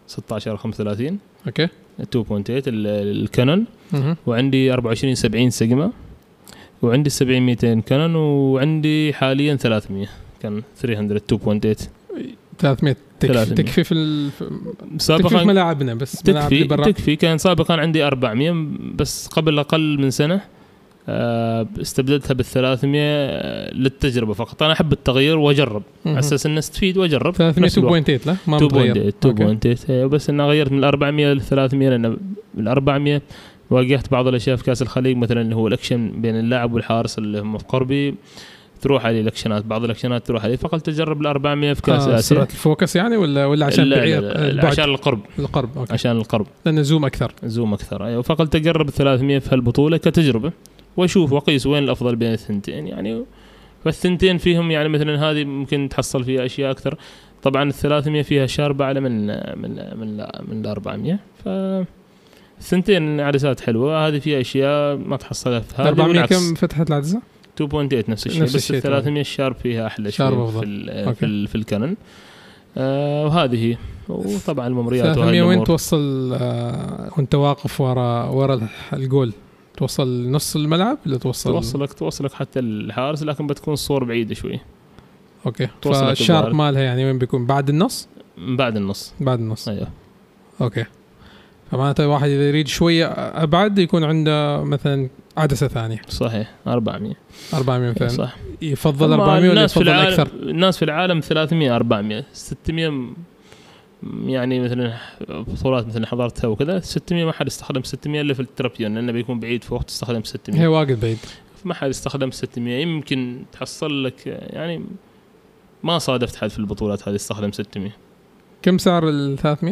S2: 16 35
S1: أوكي.
S2: 2.8 ال- الكانون. وعندي 24 70 سيجما. وعندي 70 200 كانون وعندي حاليا 300 كان 300 2.8
S1: 300 تكفي
S2: 300.
S1: تكفي في ال... في- تكفي في
S2: سابقا
S1: ملاعبنا بس ملاعب
S2: تكفي
S1: برا.
S2: تكفي. كان سابقا عندي 400 بس قبل أقل من سنة آه، استبدلتها بال 300 آه، للتجربة فقط. أنا أحب التغيير
S1: وأجرب.
S2: على أساس اني استفيد وأجرب في
S1: 300
S2: نفس الوقت.
S1: 2.8 لا؟ ما متغير.
S2: 2.8 2.8 إيه، بس اني غيرت من ال 400 لل 300 لأن ال 400 واجهت بعض الأشياء في كأس الخليج مثلا اللي هو الأكشن بين اللاعب والحارس اللي هم في قربي. تروح عليه الاكشنات بعض الاكشنات تروح عليه فقلت أجرب ال 400 في كاس
S1: آه
S2: آسيا.
S1: ال focus يعني ولا ولا عشان بعيد؟ البعد
S2: عشان القرب.
S1: القرب أوكي.
S2: عشان القرب.
S1: لأنه zoom أكثر.
S2: zoom أكثر أيوه. فقلت أجرب ال 300 في هالبطولة كتجربة وأشوف وأقيس وين الأفضل بين الثنتين يعني. فالثنتين فيهم يعني مثلا هذه ممكن تحصل فيها أشياء أكثر. طبعا ال 300 فيها sharp ة اعلى من من من من ال 400 ف الثنتين عدسات حلوة هذه فيها أشياء ما تحصلها في هذه
S1: 400
S2: والعكس.
S1: كم فتحت العدسة؟
S2: 2.8 نفس الشيء
S1: نفس
S2: بس ال 300 ال sharp فيها
S1: أحلى
S2: sharp
S1: أفضل.
S2: في ال. في, ال في الكانون آه وهذه هي. وطبعا الممريات
S1: 300
S2: وهاي
S1: وين توصل آه وانت واقف ورا ورا الجول توصل نص الملعب ولا توصل؟
S2: توصلك توصلك حتى الحارس لكن بتكون الصور بعيدة شوي. أوكي.
S1: فالشارب. مالها يعني وين بيكون؟ بعد النص؟
S2: بعد النص.
S1: بعد النص.
S2: أيوه.
S1: أوكي. فمعناته واحد إذا يريد شوية أبعد يكون عنده مثلا عدسة ثانية.
S2: صحيح 400
S1: 400 مثلا
S2: صح.
S1: يفضل
S2: أما
S1: 400 ولا
S2: في
S1: يفضل
S2: العالم
S1: أكثر؟
S2: الناس في العالم 300 400 600 م- يعني مثلا بطولات مثلا حضرتها وكذا 600 ما حد استخدم 600 إلا في الترابيون لأنه بيكون بعيد فوق تستخدم 600
S1: هي واجد بعيد.
S2: ما حد استخدم 600 يمكن تحصل لك يعني ما صادفت حد في البطولات هذه استخدم 600
S1: كم سعر ال 300؟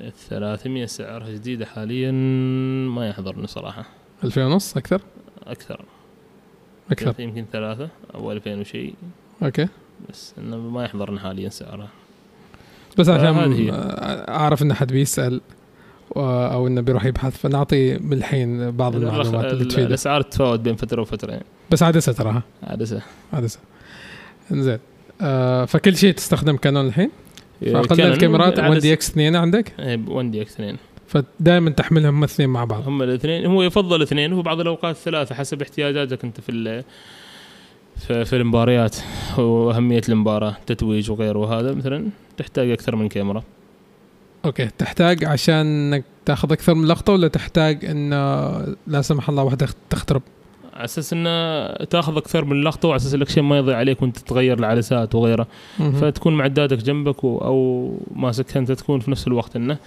S2: ال 300 سعرها جديدة حاليا ما يحضرني صراحة.
S1: 2000 ونص أكثر؟
S2: أكثر.
S1: أكثر.
S2: يمكن ثلاثة أو 2000 وشيء.
S1: أوكي.
S2: بس إنه ما يحضرني حاليا سعرها
S1: بس عشان. أعرف إن حد بيسأل أو إنه بيروح يبحث فنعطي من الحين بعض المعلومات اللي
S2: ال-
S1: تفيده
S2: الأسعار تتفاوت بين فترة وفترة. يعني
S1: بس عدسه تراها.
S2: عدسة
S1: عدسه إنزين. آه فكل شيء تستخدم كانون الحين؟ فأقل
S2: كانون
S1: الكاميرات 1
S2: عدسة-
S1: DX 2 عندك؟
S2: 1 DX 2
S1: فدائما تحملهم هم الاثنين مع بعض.
S2: هم الاثنين هو يفضل اثنين وفي بعض الأوقات ثلاثة حسب احتياجاتك أنت في ال- في, في المباريات وأهمية المباراة تتويج وغيره. وهذا مثلا تحتاج أكثر من كاميرا.
S1: أوكي تحتاج عشان إنك تأخذ أكثر من لقطة ولا تحتاج انه لا سمح الله واحدة تخترب؟
S2: على أساس انه تأخذ أكثر من لقطة وعلى أساس الاكشن ما يضيع عليك وأنت تغير العدسات وغيره. فتكون معداتك جنبك أو ماسكها أنت تكون في نفس الوقت إنه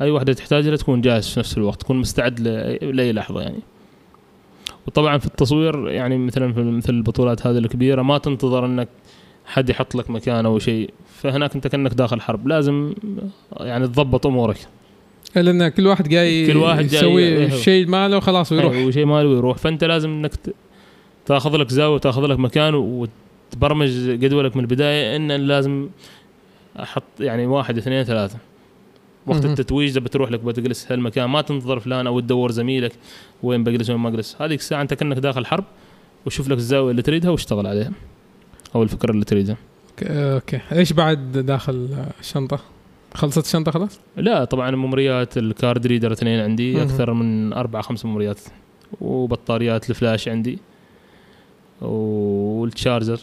S2: أي واحدة تحتاجها تكون جاهز في نفس الوقت تكون مستعد ل- لأي لحظة يعني. وطبعا في التصوير يعني مثلا في مثل البطولات هذه الكبيرة ما تنتظر إنك حد يحط لك مكان أو شيء. فهناك أنت كأنك داخل حرب لازم يعني تضبط أمورك.
S1: لأن كل واحد جاي
S2: كل واحد جاي-
S1: يسوي
S2: إيه.
S1: الشيء ماله خلاص ويروح.
S2: أيوة، وشيء ماله ويروح فأنت لازم إنك ت- تأخذ لك زاوية وتاخذ لك مكان وتبرمج جدولك من البداية إن لازم أحط يعني واحد اثنين ثلاثة. وقت. التتويج اذا بتروح لك بتجلس هالمكان ما تنتظر فلان أو تدور زميلك وين بجلس وين ما اجلس هذيك الساعة أنت كأنك داخل حرب وشوف لك الزاوية اللي تريدها واشتغل عليها أو الفكرة اللي تريدها
S1: أوكي إيش بعد داخل الشنطة؟ خلصت الشنطة خلاص؟
S2: لا طبعا memory ات ال card reader اثنين عندي
S1: مهم.
S2: أكثر من أربع خمس memory ات وبطاريات الفلاش عندي والتشارجر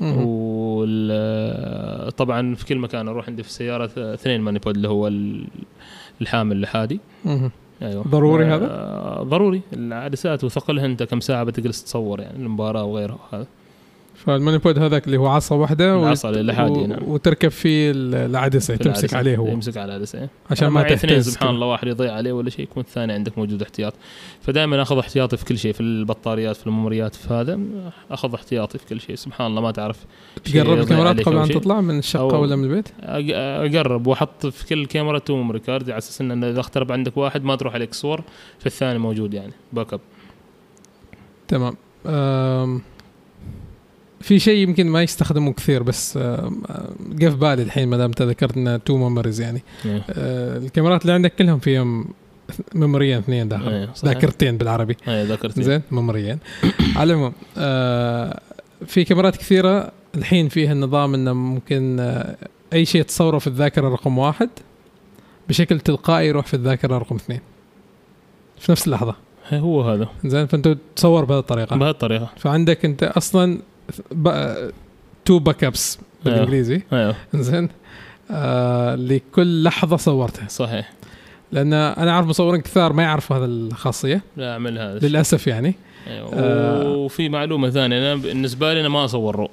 S1: مهم.
S2: وال طبعا في كل مكان أروح عندي في السيارة اثنين ماني بود اللي هو ال- الحامل الحادي. أيوه
S1: ضروري
S2: آه،
S1: هذا؟
S2: ضروري العدسات وثقلها أنت كم ساعة بتجلس تصور يعني المباراة وغيرها هذا
S1: فالماني بود هذاك اللي هو عصا واحدة
S2: العصا الحادي،
S1: و-
S2: نعم.
S1: وتركب فيه ال- العدسة
S2: في
S1: تمسك
S2: العدسة.
S1: عليه هو
S2: يمسك على العدسة.
S1: عشان ما
S2: اثنين سبحان. الله واحد يضيع عليه ولا شيء يكون الثاني عندك موجود احتياط فدائما أخذ احتياطي في كل شيء في البطاريات في ال memory ات في هذا أخذ احتياطي في كل شيء سبحان الله ما تعرف
S1: تقرب الكاميرات قبل
S2: أن.
S1: تطلع من
S2: الشقة
S1: ولا من البيت؟
S2: اقرب وأحط في كل كاميرا two memory card على أساس إن إذا اخترب عندك واحد ما تروح عليك صور في الثاني موجود يعني backup
S1: تمام في شيء يمكن ما يستخدمه كثير بس جه في بالي الحين ما دام انت ذكرت انها two memories يعني.
S2: إيه.
S1: أه، الكاميرات اللي عندك كلهم فيهم memory ين اثنين داخل.
S2: إيه،.
S1: ذاكرتين بالعربي.
S2: اي ذكرت
S1: زين memory ين *coughs* على العموم أه، في كاميرات كثيرة الحين فيها النظام إنه ممكن أه، أي شيء تصوره في الذاكرة رقم واحد بشكل تلقائي يروح في الذاكرة رقم اثنين. في نفس اللحظة.
S2: هو هذا.
S1: زين فأنت تصور بهذه الطريقة.
S2: بهالطريقه
S1: فعندك أنت أصلا. two backups بالإنجليزي.
S2: أيوه.
S1: زين. آه لكل لحظة صورتها.
S2: صحيح.
S1: لأن أنا أعرف مصورين كثار ما يعرفوا هذه الخاصية.
S2: لا أعمل هذا.
S1: للأسف يعني.
S2: أيوة.
S1: آه.
S2: وفي معلومة ثانية. أنا بالنسبة لي أنا ما أصور RAW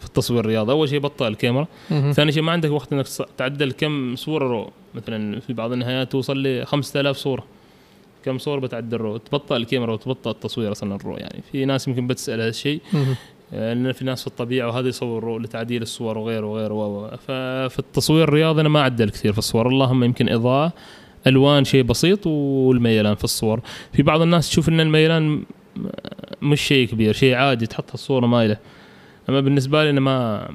S2: في التصوير الرياضي. أول شيء تبطئ الكاميرا.
S1: مهم.
S2: ثاني شيء ما عندك وقت إنك تعدل كم صورة RAW مثلا في بعض النهايات توصل لي 5000 صورة. كم صورة بتعدل RAW تبطئ الكاميرا وتبطئ التصوير أصلا ال RAW يعني في ناس يمكن بتسأل هذا الشيء. لأن في ناس في الطبيعة وهذا يصور رو لتعديل الصور وغيره وغيره و- ففي التصوير الرياضي أنا ما أعدل كثير في الصور. اللهم يمكن إضاءة ألوان شيء بسيط والميلان في الصور. في بعض الناس تشوف إن الميلان مش شيء كبير شيء عادي تحط الصورة مايله أما بالنسبة لي أنا ما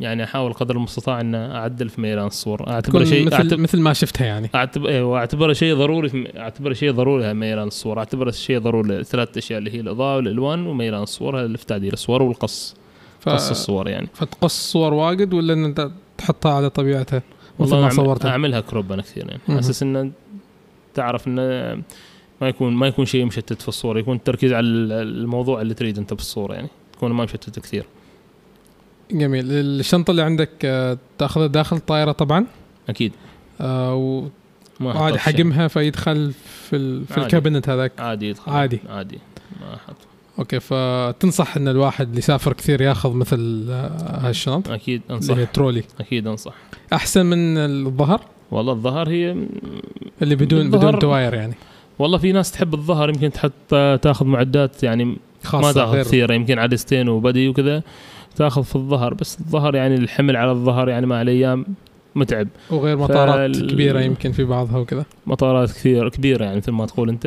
S2: يعني أحاول قدر المستطاع ان أعدل في ميلان الصور. اعتبره شيء
S1: مثل
S2: أعتبر
S1: مثل ما شفتها يعني.
S2: اعتبر أيوه اعتبره شيء ضروري في اعتبره شيء ضروري ميلان الصور. اعتبره شيء ضروري ثلاث أشياء اللي هي الإضاءة والألوان وميلان الصور. هذا اللي في تعديل الصور والقص.
S1: ف...
S2: قص الصور يعني.
S1: فتقص صور واجد ولا إن أنت تحطها على طبيعتها؟ مثل ما صورتها.
S2: أعملها كروب أنا كثير يعني. على أساس انه تعرف انه ما يكون ما يكون شيء مشتت في الصورة يكون التركيز على الموضوع اللي تريد أنت في الصورة يعني. تكون ما مشتت كثير.
S1: جميل. الشنطة اللي عندك آه، تأخذها داخل الطائره طبعا؟
S2: أكيد.
S1: آه و-
S2: أحط شيء.
S1: فيدخل في ال... في
S2: عادي.
S1: الكابينت هذاك؟
S2: عادي يدخل.
S1: عادي.
S2: عادي. ما أحط.
S1: okay فتنصح إن الواحد اللي يسافر كثير ياخذ مثل آه، هالشنط.
S2: أكيد
S1: اللي
S2: أنصح.
S1: هي ترولي.
S2: أكيد أنصح.
S1: أحسن من الظهر؟
S2: والله الظهر هي
S1: اللي بدون بدون تواير يعني.
S2: والله في ناس تحب الظهر يمكن تحط تاخذ معدات يعني
S1: خاصة
S2: ما تاخذ كثيرة يمكن عدستين و body وكذا. تاخذ في الظهر بس الظهر يعني الحمل على الظهر يعني مع الأيام متعب.
S1: وغير مطارات
S2: فال-
S1: كبيرة يمكن في بعضها وكذا.
S2: مطارات كثير كبيرة يعني مثل ما تقول أنت.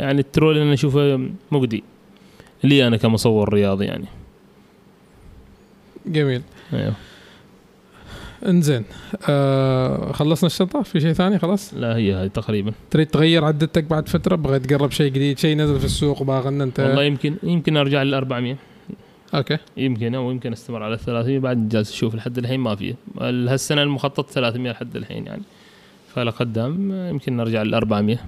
S2: يعني الترول أنا أشوفه مجدي. لي أنا كمصور رياضي يعني.
S1: جميل.
S2: أيوه.
S1: إنزين آه خلصنا الشنطه في شيء ثاني خلاص؟
S2: لا هي هذه تقريبا.
S1: تريد تغير عدتك بعد فترة؟ بغيت تقرب شيء جديد شيء نزل في السوق باغى ان أنت؟
S2: والله يمكن يمكن أرجع لل 400
S1: okay.
S2: يمكن أو يمكن استمر على 300 بعد جالس أشوف لحد الحين ما في. هالسنة المخطط 300 لحد الحين يعني. فلقدام يمكن نرجع لل 400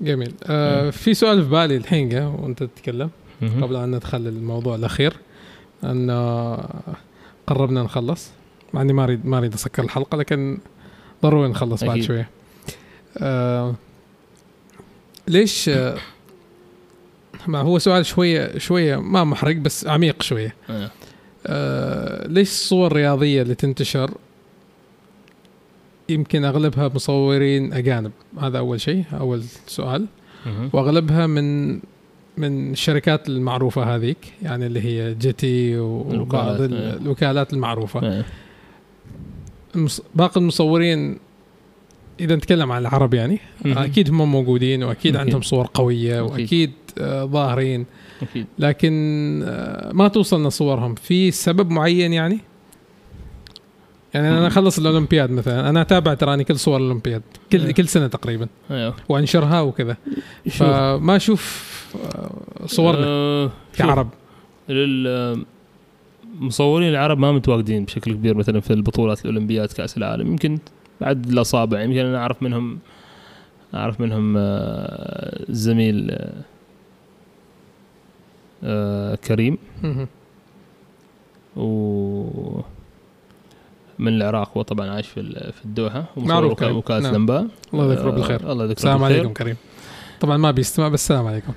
S1: جميل. آه في سؤال في بالي الحين وأنت تتكلم. قبل أن ندخل الموضوع الأخير أن قربنا نخلص. مع إني ما اريد ما أريد أسكر الحلقة لكن ضروري نخلص بعد. شوية. آه ليش آه ما هو سؤال شوية شوية ما محرق بس عميق شوية
S2: آه.
S1: آه ليش الصور الرياضية اللي تنتشر يمكن أغلبها مصورين أجانب هذا أول شيء أول سؤال
S2: مهم.
S1: وأغلبها من من الشركات المعروفة هذيك يعني اللي هي جيتي وبعض
S2: الوكالات،
S1: ال-
S2: إيه.
S1: المعروفة
S2: آه.
S1: المص- باقي المصورين إذا نتكلم عن العرب يعني. أكيد هم موجودين وأكيد
S2: أكيد.
S1: عندهم صور قوية. وأكيد ظاهرين.
S2: أكيد.
S1: لكن آه، ما توصلنا صورهم. في سبب معين يعني؟ يعني
S2: أنا.
S1: أخلص الأولمبياد مثلا. أنا أتابع تراني كل صور الأولمبياد. كل
S2: أيوه.
S1: كل سنة تقريبا.
S2: أيوه
S1: وأنشرها وكذا. فما أشوف آه، صورنا
S2: آه
S1: كعرب.
S2: المصورين العرب ما متواجدين بشكل كبير مثلا في البطولات الأولمبياد كأس العالم. يمكن بعد الأصابع يمكن أنا أعرف منهم أعرف منهم آه، الزميل آه، آه، كريم
S1: مهم.
S2: و من العراق هو طبعا عايش في في الدوحة
S1: معروف كريم.
S2: وكاله
S1: نعم.
S2: الانباء
S1: الله يذكره
S2: آه،
S1: بالخير
S2: الله يذكره
S1: السلام. عليكم كريم طبعا ما بيستمع بس السلام عليكم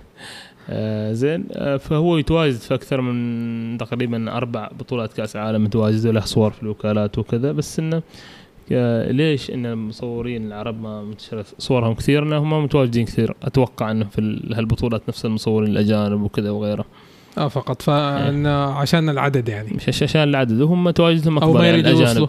S2: آه زين آه فهو يتواجد في أكثر من تقريبا أربع بطولات كأس عالم متواجد له صور في الوكالات وكذا بس إنه آه ليش إن المصورين العرب ما منتشرة صورهم كثير؟ انهم ما متواجدين كثير. أتوقع إنه في ال- هالبطولات نفس المصورين الأجانب وكذا وغيره
S1: آه فقط. فان عشان العدد يعني.
S2: مش عشان العدد. هم تواجدهم
S1: أو
S2: أكبر
S1: ما
S2: يعني
S1: يريدوا يوصلوا.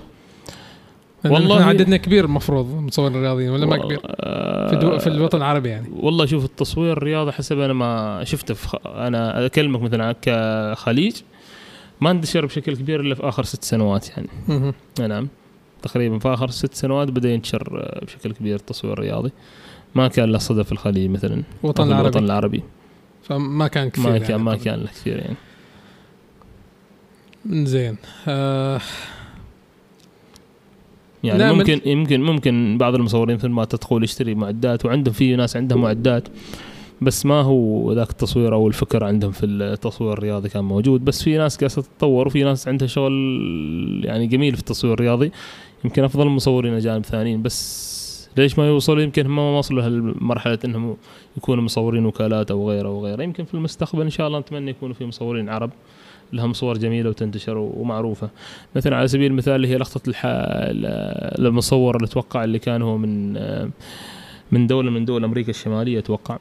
S1: والله
S2: والله-
S1: عددنا كبير المفروض مصورين رياضيين ولا ما كبير؟
S2: آه،
S1: في, دو... في الوطن العربي يعني.
S2: والله شوف التصوير الرياضي حسب أنا ما شفته في خ... أنا أكلمك مثلا كخليج. ما انتشر بشكل كبير إلا في آخر ست سنوات يعني. نعم. تقريبا في آخر ست سنوات بدأ ينتشر آه، بشكل كبير التصوير الرياضي ما كان له صدى في الخليج مثلا.
S1: الوطن العربي.
S2: الوطن العربي.
S1: فما كان كثير
S2: ما
S1: يعني
S2: كان ما
S1: طبعاً.
S2: كان له كثير يعني.
S1: زين. آه
S2: يعني ممكن يمكن ممكن بعض المصورين مثل ما تدخل يشتري معدات وعندهم في ناس عندهم معدات بس ما هو ذاك التصوير أو الفكر عندهم في التصوير الرياضي كان موجود. بس في ناس قاعدة تتطور وفي ناس عندها شغل يعني جميل في التصوير الرياضي. يمكن أفضل مصورين أجانب ثانيين بس ليش ما يوصلوا؟ يمكن هم ما وصلوا لهالمرحلة إنهم يكونوا مصورين وكالات أو غيره أو غيره يمكن في المستقبل إن شاء الله نتمنى يكونوا في مصورين عرب لهم صور جميلة وتنتشر ومعروفة. مثلا على سبيل المثال اللي هي لقطة الح... ال- المصور اللي أتوقع اللي كان هو من من دولة من دول أمريكا الشمالية أتوقع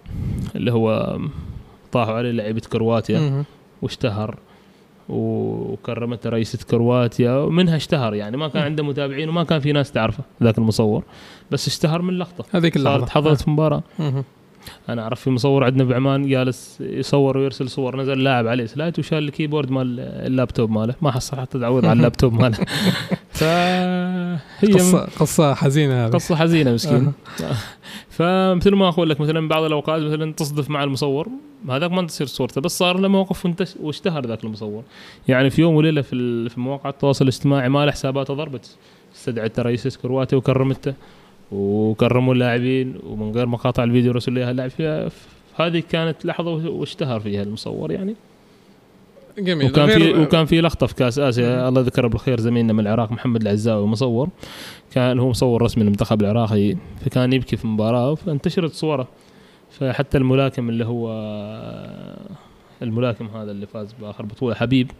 S2: اللي هو طاحوا عليه لعيبة كرواتيا. واشتهر. وكرمته رئيسة كرواتيا ومنها اشتهر يعني ما كان عنده متابعين وما كان في ناس تعرفه ذاك المصور بس اشتهر من لقطة.
S1: هذيك اللحظة.
S2: صارت حضرت في مباراة. أنا أعرف في مصور عندنا بعمان جالس يصور ويرسل صور نزل لاعب عليه slide وشال ال keyboard مال اللابتوب ماله. ما حصل حتى تعويض على *laughs* اللابتوب ماله. *laughs* فهي
S1: قصه قصة حزينة هذه.
S2: قصة حزينة مسكين
S1: آه.
S2: فمثل ما أقول لك مثلا بعض الأوقات مثلا تصدف مع المصور هذاك ما تصير صورته بس صار له موقف واشتهر ذاك المصور. يعني في يوم وليلة في في مواقع التواصل الاجتماعي ما له حساباته ضربت. استدعت رئيس كرواتيا وكرمته وكرموا اللاعبين ومن غير مقاطع الفيديو رسل لها اللاعب. فيها هذه كانت لحظة واشتهر فيها المصور يعني.
S1: جميل.
S2: وكان في وكان في لقطة في كأس آسيا الله يذكره بالخير زميلنا من العراق محمد العزاوي مصور كان هو مصور رسمي للمنتخب العراقي فكان يبكي في مباراه فانتشرت صوره. فحتى الملاكم اللي هو الملاكم هذا اللي فاز بآخر بطولة حبيب.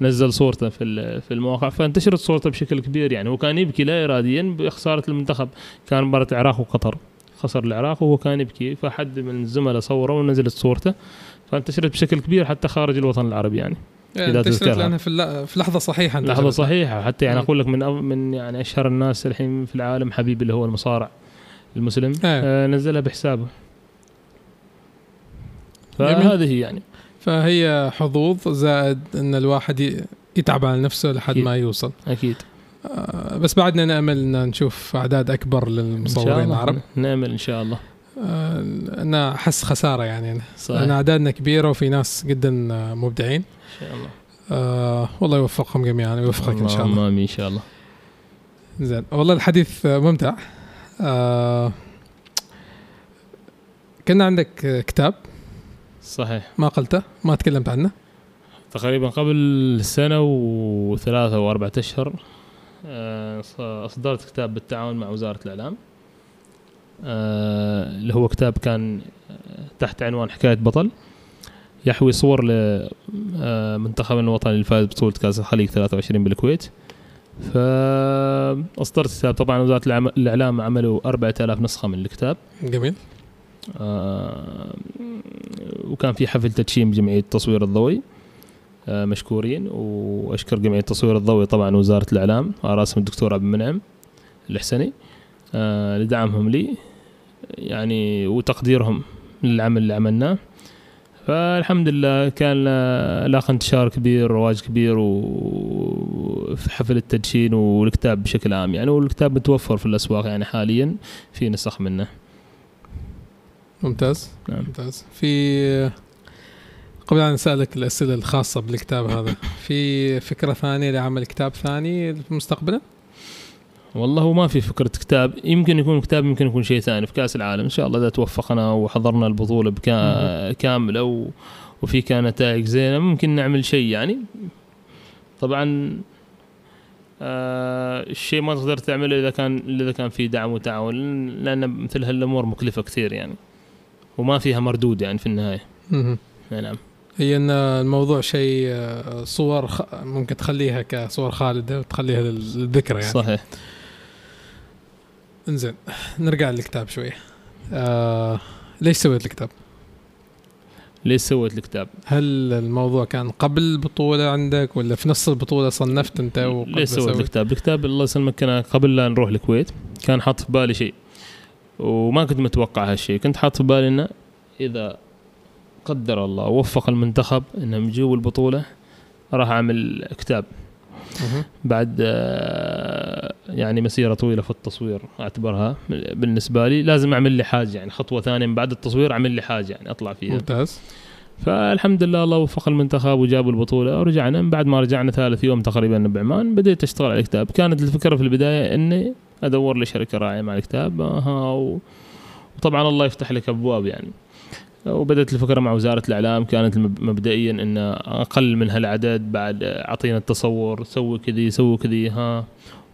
S2: نزل صورته في في المواقع. فانتشرت صورته بشكل كبير يعني. هو كان يبكي لا اراديا بخسارة المنتخب. كان مباراة العراق وقطر. خسر العراق وهو كان يبكي. فحد من الزملاء صوره ونزلت صورته. فانتشرت بشكل كبير حتى خارج الوطن العربي يعني
S1: يعني
S2: إذا
S1: انتشرت. لأنها في لحظة صحيحة
S2: لحظة
S1: انتشرت.
S2: صحيحة حتى يعني
S1: مم.
S2: أقول لك من من يعني أشهر الناس الحين في العالم حبيب اللي هو المصارع المسلم
S1: إيه.
S2: آه نزلها بحسابه. فهذه يعني
S1: فهي حظوظ زائد إن الواحد يتعب على نفسه لحد. ما يوصل
S2: أكيد
S1: آه، بس بعدنا نأمل إن نشوف
S2: أعداد أكبر
S1: للمصورين العرب
S2: نأمل إن شاء الله
S1: أنا أحس خسارة يعني.
S2: صحيح.
S1: لأن أعدادنا كبيرة وفي ناس جدا آه، مبدعين.
S2: إن شاء الله.
S1: آه والله يوفقهم جميعا ويوفقك إن شاء الله.
S2: آمين إن شاء الله.
S1: زين والله الحديث آه، ممتع. آه كان عندك آه، كتاب.
S2: صحيح.
S1: ما قلته؟ ما تكلمت عنه؟
S2: تقريبا قبل سنة وثلاثة وأربعة أشهر آه، اصدرت كتاب بالتعاون مع وزارة الإعلام. آه، اللي هو كتاب كان آه، تحت عنوان حكاية بطل يحوي صور لمنتخبنا الوطني اللي فاز بطولة كأس الخليج 23 بالكويت. فأصدرت كتاب طبعا وزارة العم- الإعلام عملوا 4000 نسخة من الكتاب.
S1: جميل.
S2: آه، وكان في حفل تدشين بجمعيه التصوير الضوئي آه، مشكورين. وأشكر جمعية التصوير الضوئي طبعا وزارة الإعلام على رأسهم الدكتور عبد المنعم الحسني آه، لدعمهم لي. يعني وتقديرهم للعمل اللي عملناه. فالحمد لله كان لاقى انتشار كبير رواج كبير وفي حفل التدشين والكتاب بشكل عام. يعني والكتاب متوفر في الأسواق يعني حاليا في نسخ منه.
S1: ممتاز.
S2: نعم.
S1: ممتاز. في قبل أن أسألك الأسئلة الخاصة بالكتاب هذا في فكرة ثانية لعمل كتاب ثاني مستقبلا؟
S2: والله هو ما في فكرة كتاب. يمكن يكون كتاب يمكن يكون شيء ثاني في كأس العالم. إن شاء الله إذا توفقنا وحضرنا البطولة بكا كاملة و... وفي كان نتائج زينة ممكن نعمل شيء يعني. طبعا آه الشيء ما تقدر تعمله إذا كان إذا كان في دعم وتعاون لأن مثل هالأمور مكلفة كثير يعني. وما فيها مردود يعني في النهاية. نعم.
S1: هي إن الموضوع شيء آه، صور. ممكن تخليها كصور خالدة وتخليها للذكرى يعني.
S2: صحيح.
S1: انزين نرجع للكتاب شوي آه ليش سويت الكتاب؟
S2: ليش سويت الكتاب؟
S1: هل الموضوع كان قبل البطولة عندك ولا في نص البطولة صنفت انت
S2: ليش سويت الكتاب؟ الكتاب الله يسلمك كان قبل لا نروح الكويت كان حاط في بالي شيء وما كنت متوقع هالشيء كنت حاط في بالي إنه إذا قدر الله وفق المنتخب إنهم يجوا البطولة راح أعمل كتاب بعد آه، يعني مسيرة طويلة في التصوير أعتبرها. بالنسبة لي لازم أعمل لي حاجة يعني خطوة ثانية من بعد التصوير أعمل لي حاجة يعني أطلع فيها.
S1: ممتاز.
S2: فالحمد لله الله وفق المنتخب وجابوا البطولة ورجعنا. من بعد ما رجعنا ثالث يوم تقريبا بعمان بديت أشتغل على الكتاب. كانت الفكرة في البداية إني أدور لي شركه راعيه مع الكتاب. آه وطبعا الله يفتح لك أبواب يعني. وبدأت الفكرة مع وزارة الإعلام كانت مبدئيا أن أقل من هالعدد بعد أعطينا التصور سوي كذي سوي كذي ها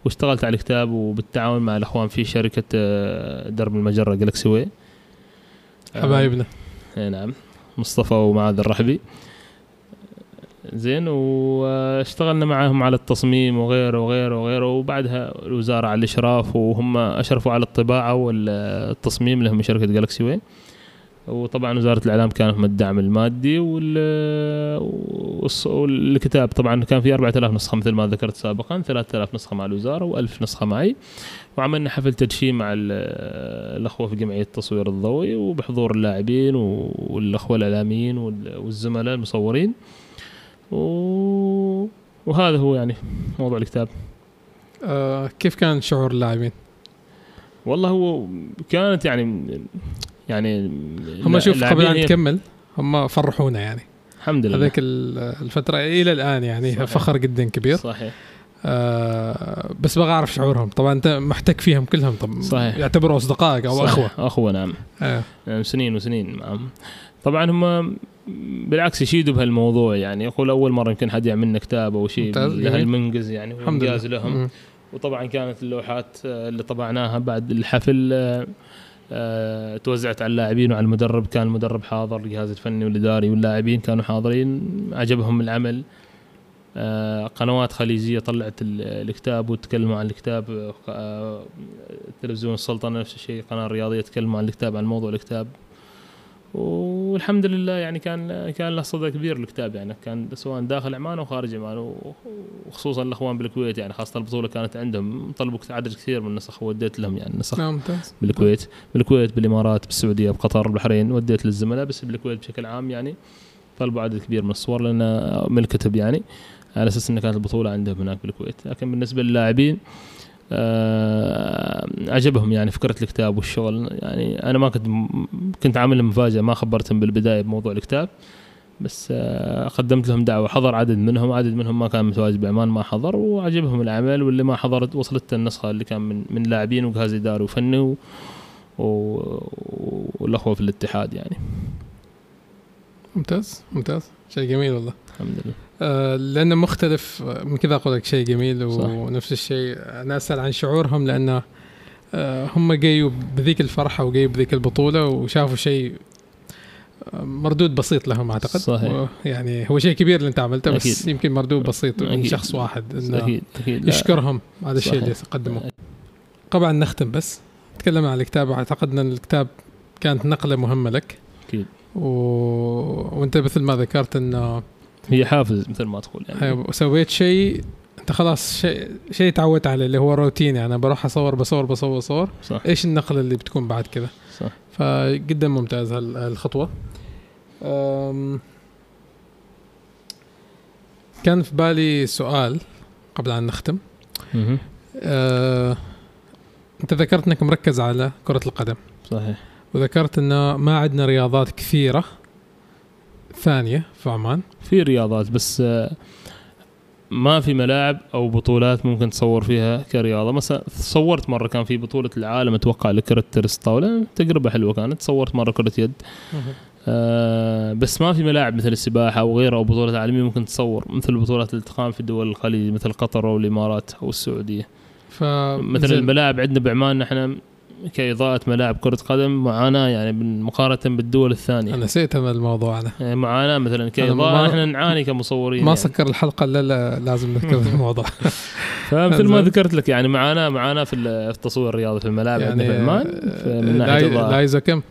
S2: واشتغلت على الكتاب وبالتعاون مع الأخوان في شركة آه، درب المجرة Galaxy Way
S1: حبايبنا.
S2: آه نعم. مصطفى ومعاذ الرحبي. زين واشتغلنا معهم على التصميم وغيره وغيره وغيره وبعدها الوزارة على الإشراف وهم أشرفوا على الطباعة والتصميم لهم شركة Galaxy Way وطبعا وزارة الإعلام كانت من الدعم المادي والكتاب طبعا كان في 4000 نسخة مثل ما ذكرت سابقا 3000 نسخة مع الوزارة و1000 نسخة معي. وعملنا حفل تدشين مع الأخوة في جمعية التصوير الضوئي وبحضور اللاعبين والأخوة الإعلاميين والزملاء المصورين. وهذا هو يعني موضوع الكتاب.
S1: آه كيف كان شعور اللاعبين؟
S2: والله هو كانت يعني يعني
S1: هم شوف قبل أن تكمل هم فرحونا يعني.
S2: الحمد لله.
S1: هذيك الفترة إلى الآن يعني صحيح. فخر جدا كبير.
S2: صحيح.
S1: آه بس بغى أعرف شعورهم. طبعا أنت محتك فيهم كلهم. طب
S2: صحيح.
S1: يعتبروا أصدقائك أو
S2: صحيح.
S1: أخوة.
S2: أخوة نعم.
S1: آه.
S2: يعني سنين وسنين معهم طبعا هم بالعكس يشيدوا بهالموضوع يعني. يقول أول مرة يمكن حد يعمل كتاب أو شيء لهالمنجز يعني
S1: الحمد لله.
S2: لهم. وطبعا كانت اللوحات اللي طبعناها بعد الحفل آه آه، توزعت على اللاعبين وعلى المدرب. كان المدرب حاضر الجهاز الفني والإداري واللاعبين كانوا حاضرين. عجبهم العمل. آه، قنوات خليجية طلعت الكتاب وتكلموا عن الكتاب. آه، تلفزيون السلطنة نفس الشيء قناة رياضية تكلموا عن الكتاب عن موضوع الكتاب. والحمد لله يعني كان كان له صدى كبير الكتاب يعني كان سواء داخل عمان أو خارج عمان وخصوصا الأخوان بالكويت يعني خاصة البطولة كانت عندهم طلبوا عدد كثير من النسخ وديت لهم يعني النسخ
S1: نعم
S2: بالكويت. بالكويت بالإمارات بالسعودية بقطر البحرين وديت للزملاء بس بالكويت بشكل عام يعني طلبوا عدد كبير من الصور لأن من الكتب يعني على أساس انها كانت البطولة عندهم هناك بالكويت. لكن بالنسبة للاعبين عجبهم يعني فكرة الكتاب والشغل. يعني أنا ما كنت كنت عامل مفاجاه ما خبرتهم بالبداية بموضوع الكتاب بس آه قدمت لهم دعوة. حضر عدد منهم عدد منهم ما كان متواجد بعمان ما حضر وعجبهم العمل. واللي ما حضرت وصلت النسخة اللي كان من من لاعبين وجهاز اداري وفني و والأخوة في الاتحاد يعني.
S1: ممتاز ممتاز. شيء جميل والله.
S2: الحمد لله.
S1: آه لأنه مختلف. من كذا أقول لك شيء جميل. ونفس الشيء. أنا أسأل عن شعورهم لأنه آه هم جايوا بذيك الفرحة وجايوا بذيك البطولة وشافوا شيء آه، مردود بسيط لهم أعتقد.
S2: صحيح.
S1: يعني هو شيء كبير اللي أنت عملته بس أكيد. يمكن مردود بسيط من شخص واحد
S2: إنه أكيد. أكيد.
S1: يشكرهم. على الشيء اللي قدموه طبعا نختم بس. تكلمنا عن الكتاب. اعتقدنا إن الكتاب كانت نقلة مهمة لك.
S2: أكيد.
S1: و... وأنت مثل ما ذكرت إنه
S2: هي حافز مثل ما تقول يعني.
S1: وسويت شيء أنت خلاص شيء شيء تعودت عليه اللي هو روتين يعني بروح أصور بصور بصور بصور.
S2: صح.
S1: إيش النقلة اللي بتكون بعد كذا
S2: صح.
S1: فجدا ممتاز هال- هالخطوة. أم، كان في بالي سؤال قبل أن نختم. أه، أنت ذكرت إنك مركز على كرة القدم.
S2: صحيح.
S1: وذكرت إنه ما عندنا رياضات كثيرة ثانية في عمان.
S2: في رياضات بس آه، ما في ملاعب أو بطولات ممكن تصور فيها كرياضة. مثلا صورت مرة كان في بطولة العالم أتوقع لكرة تنس طاوله تجربة حلوة كانت صورت مرة كرة يد. آه بس ما في ملاعب مثل السباحة أو غيرها أو بطولات عالمية ممكن تصور مثل البطولات اللي تقام في دول الخليج مثل قطر أو الإمارات أو
S1: السعودية.
S2: مثلا. الملاعب عندنا بعمان نحن كإضاءة ملاعب كرة قدم معاناة يعني مقارنة بالدول الثانية
S1: أنا نسيت الموضوع هذا
S2: يعني معاناة مثلا
S1: ما-
S2: كإضاءة نحن نعاني كمصورين
S1: ما
S2: يعني.
S1: سكر الحلقة إلا لا لازم نذكر *laughs* الموضوع
S2: فمثل ما. ذكرت لك يعني معاناة معاناة في ال- في التصوير الرياضي في الملاعب عندنا في عمان
S1: آه،
S2: من ناحية
S1: لاي-
S2: إضاءة.
S1: لايزو كم؟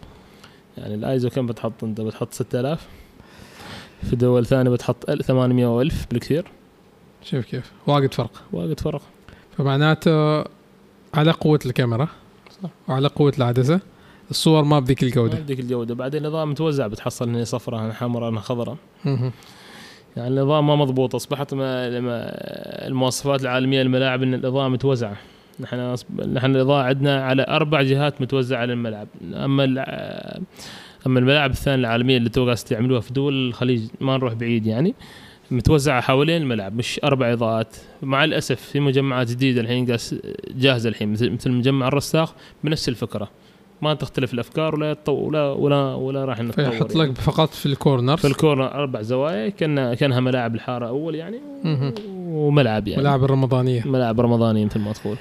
S2: يعني الايزو كم بتحط أنت بتحط 6000 في دول ثانية بتحط 800 و1000 بالكثير
S1: شوف كيف واجد فرق
S2: واجد فرق
S1: فمعناته على قوة الكاميرا
S2: صح.
S1: وعلى قوة العدسة. الصور ما بذيك
S2: ما
S1: الجوده
S2: بدك الجودة. بعدين النظام متوزع بتحصل هنا صفراء هنا حمراء هنا خضراء. يعني النظام ما مضبوط. أصبحت ما لما المواصفات العالمية للملاعب إن الاضاءه متوزعه نحن نحن الاضاءه عندنا على أربع جهات متوزعه على الملعب أما أما الملاعب الثانية العالمية اللي تو قاعد يعملوها في دول الخليج ما نروح بعيد يعني. متوزعة حوالين الملعب مش أربع إضاءات. مع الأسف في مجمعات جديدة الحين جاهزة الحين مثل مثل مجمع الرساخ بنفس الفكرة. ما تختلف الأفكار ولا يتطو ولا ولا ولا راح نتطور
S1: فيحط
S2: يعني.
S1: لك فقط في الكورنر
S2: في الكورنر أربع زوايا كان كأنها ملاعب الحارة أول يعني. وملعب يعني.
S1: ملاعب الرمضانية.
S2: ملاعب رمضانية مثل ما تقول.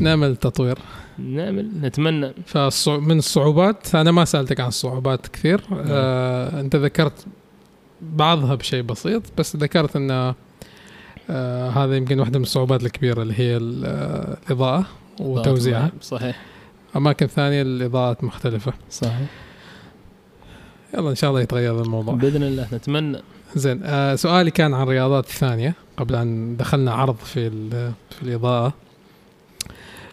S1: نعمل تطوير.
S2: نعمل نتمنى.
S1: فمن الصعوبات أنا ما سألتك عن الصعوبات كثير. آه، أنت ذكرت بعضها بشيء بسيط بس ذكرت إن آه هذا يمكن واحدة من الصعوبات الكبيرة اللي هي آه، الإضاءة وتوزيعها.
S2: صحيح.
S1: أماكن ثانية الإضاءات مختلفة.
S2: صحيح.
S1: يلا إن شاء الله يتغير الموضوع.
S2: بإذن الله نتمنى.
S1: زين آه سؤالي كان عن الرياضات الثانية قبل أن دخلنا عرض في في الإضاءة.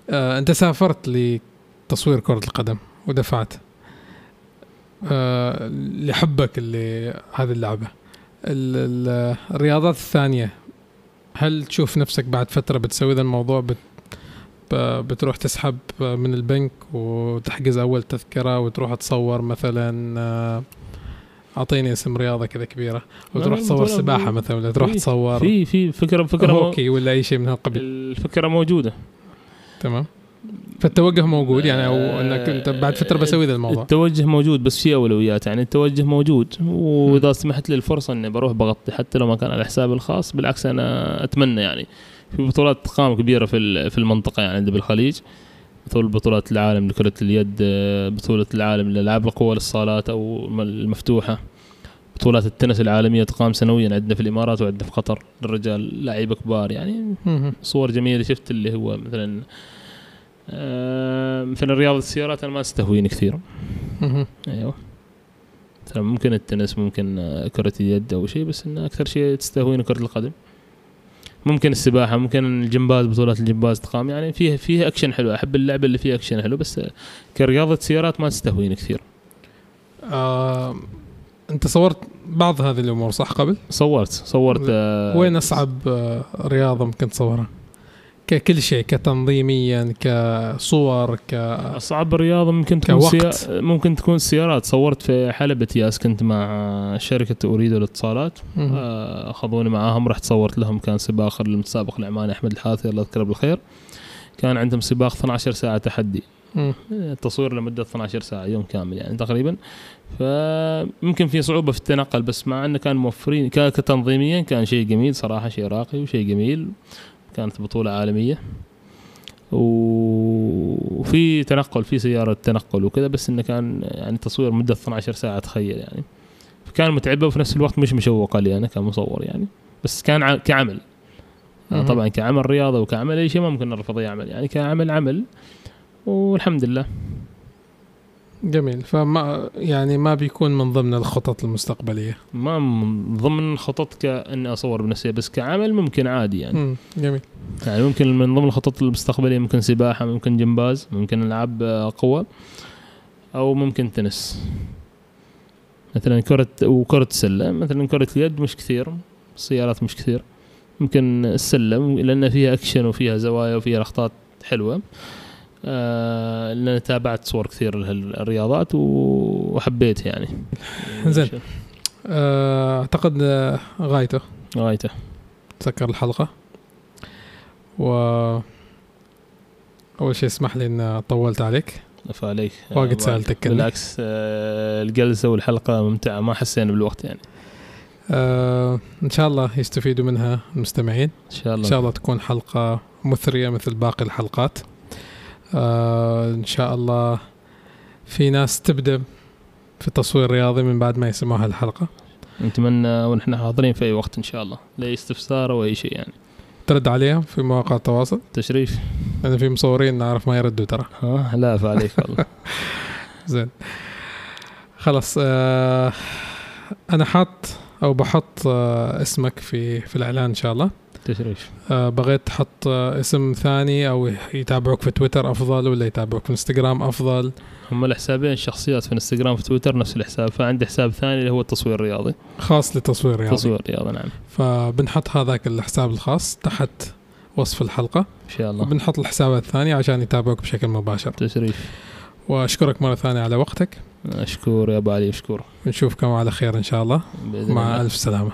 S1: آه أنت سافرت لتصوير كرة القدم ودفعت. آه لحبك اللي هذه اللعبة. ال- ال- الرياضات الثانية هل تشوف نفسك بعد فترة بتسوي ذا الموضوع بت بتروح تسحب من البنك وتحجز أول تذكرة وتروح تصور مثلا آه، أعطيني اسم رياضة كذا كبيرة وتروح تصور سباحة مثلا ولا تروح تصور
S2: في في فكره فكرة
S1: هوكي ولا أي شيء من هالقبيل.
S2: الفكرة موجودة.
S1: تمام. فالتوجه موجود يعني أو إنك أنت بعد فترة بسوي ذا الموضوع.
S2: التوجه موجود بس في أولويات. يعني التوجه موجود وإذا سمحت لي الفرصة إني بروح بغطي حتى لو ما كان على حسابي الخاص بالعكس أنا أتمنى يعني. في بطولات تقام كبيرة في في المنطقة يعني عندنا بالخليج. مثل بطولات العالم لكرة اليد بطولة العالم لألعاب القوى للصالات أو الم- المفتوحة. بطولات التنس العالمية تقام سنويا عندنا في الإمارات وعندنا في قطر. للرجال لعيبة كبار يعني. صور جميلة شفت اللي هو مثلا مثلا رياضة السيارات أنا ما تستهويني كثير. أيوه. مثلا ممكن التنس ممكن آه، كرة اليد أو شيء بس إنه أكثر شيء تستهويني كرة القدم. ممكن السباحة ممكن الجمباز بطولات الجمباز تقام. يعني فيه فيه اكشن حلو. أحب اللعبة اللي فيها اكشن حلو بس آه، كرياضة سيارات ما تستهويني كثير.
S1: آه أنت صورت بعض هذه الأمور صح؟ قبل؟
S2: صورت صورت آه،
S1: وين أصعب آه رياضة ممكن تصورها؟ ككل شيء كتنظيميا كصور ك
S2: اصعب رياضه ممكن تكون
S1: كوقت.
S2: سيا... ممكن تكون السيارات صورت في حلبة ياس كنت مع شركة أريد للاتصالات
S1: مهم.
S2: آه، أخذوني معاهم رحت صورت لهم. كان سباق المتسابق العماني أحمد الحاثي الله يذكره بالخير. كان عندهم سباق 12 ساعة تحدي. التصوير لمدة 12 ساعة يوم كامل يعني تقريبا. فممكن في صعوبة في التنقل بس مع إنه كان موفرين كتنظيميا كان شيء جميل صراحة شيء راقي وشيء جميل. كانت بطولة عالمية. و- وفي تنقل في سيارة تنقل وكذا بس إنه كان يعني تصوير مدة 12 ساعة تخيل يعني. فكان متعبة وفي نفس الوقت مش مشوقه لي أنا كمصور يعني. بس كان كعمل. طبعا كعمل رياضة وكعمل أي شيء ما ممكن نرفض يعمل يعني كعمل عمل. والحمد لله.
S1: جميل. فما يعني ما بيكون من ضمن الخطط المستقبلية؟
S2: ما من ضمن خطط كأني أصور بنفسي بس كعمل ممكن عادي يعني.
S1: مم. جميل.
S2: يعني ممكن من ضمن الخطط المستقبلية ممكن سباحة ممكن جمباز ممكن ألعاب آه، قوة أو ممكن تنس. مثلا كرة وكرة سلة مثلا كرة اليد مش كثير السيارات مش كثير. ممكن السلة لأن فيها أكشن وفيها زوايا وفيها لقطات حلوة. آه لأن تابعت صور كثير لهالرياضات وحبيت يعني.
S1: زين. آه، أعتقد آه، غايته.
S2: غايته.
S1: تسكر الحلقة؟ و أول شيء اسمح لي إن طولت عليك.
S2: عفا عليك.
S1: واجد كنا.
S2: بالعكس آه الجلسة والحلقة ممتعة ما حسينا بالوقت يعني.
S1: آه إن شاء الله يستفيدوا منها المستمعين.
S2: إن شاء
S1: إن
S2: الله
S1: شاء الله تكون حلقة مثرية مثل باقي الحلقات. آه إن شاء الله في ناس تبدأ في التصوير الرياضي من بعد ما يسمعوا هالحلقة.
S2: نتمنى ونحن حاضرين في أي وقت إن شاء الله لا استفسار أو أي شيء يعني.
S1: ترد عليهم في مواقع التواصل؟
S2: تشريف.
S1: لأن في مصورين نعرف ما يردوا ترى.
S2: ها لا فعليك *laughs* والله.
S1: زين. خلاص آه أنا حاط أو بحط آه اسمك في في الإعلان إن شاء الله.
S2: تشريف
S1: آه بغيت تحط آه اسم ثاني أو يتابعوك في تويتر أفضل ولا يتابعوك في إنستغرام أفضل؟
S2: هم الحسابين شخصيات في إنستغرام في تويتر نفس الحساب فعندي حساب ثاني اللي هو التصوير الرياضي.
S1: خاص لتصوير رياضي
S2: تصوير رياضي نعم.
S1: فبنحط هذاك الحساب الخاص تحت وصف الحلقة.
S2: إن شاء الله.
S1: وبنحط الحساب الثاني عشان يتابعوك بشكل مباشر.
S2: تشريف.
S1: وأشكرك مرة ثانية على وقتك.
S2: أشكر يا أبو علي أشكر.
S1: ونشوفكم على خير إن شاء الله. مع
S2: الله.
S1: ألف سلامة.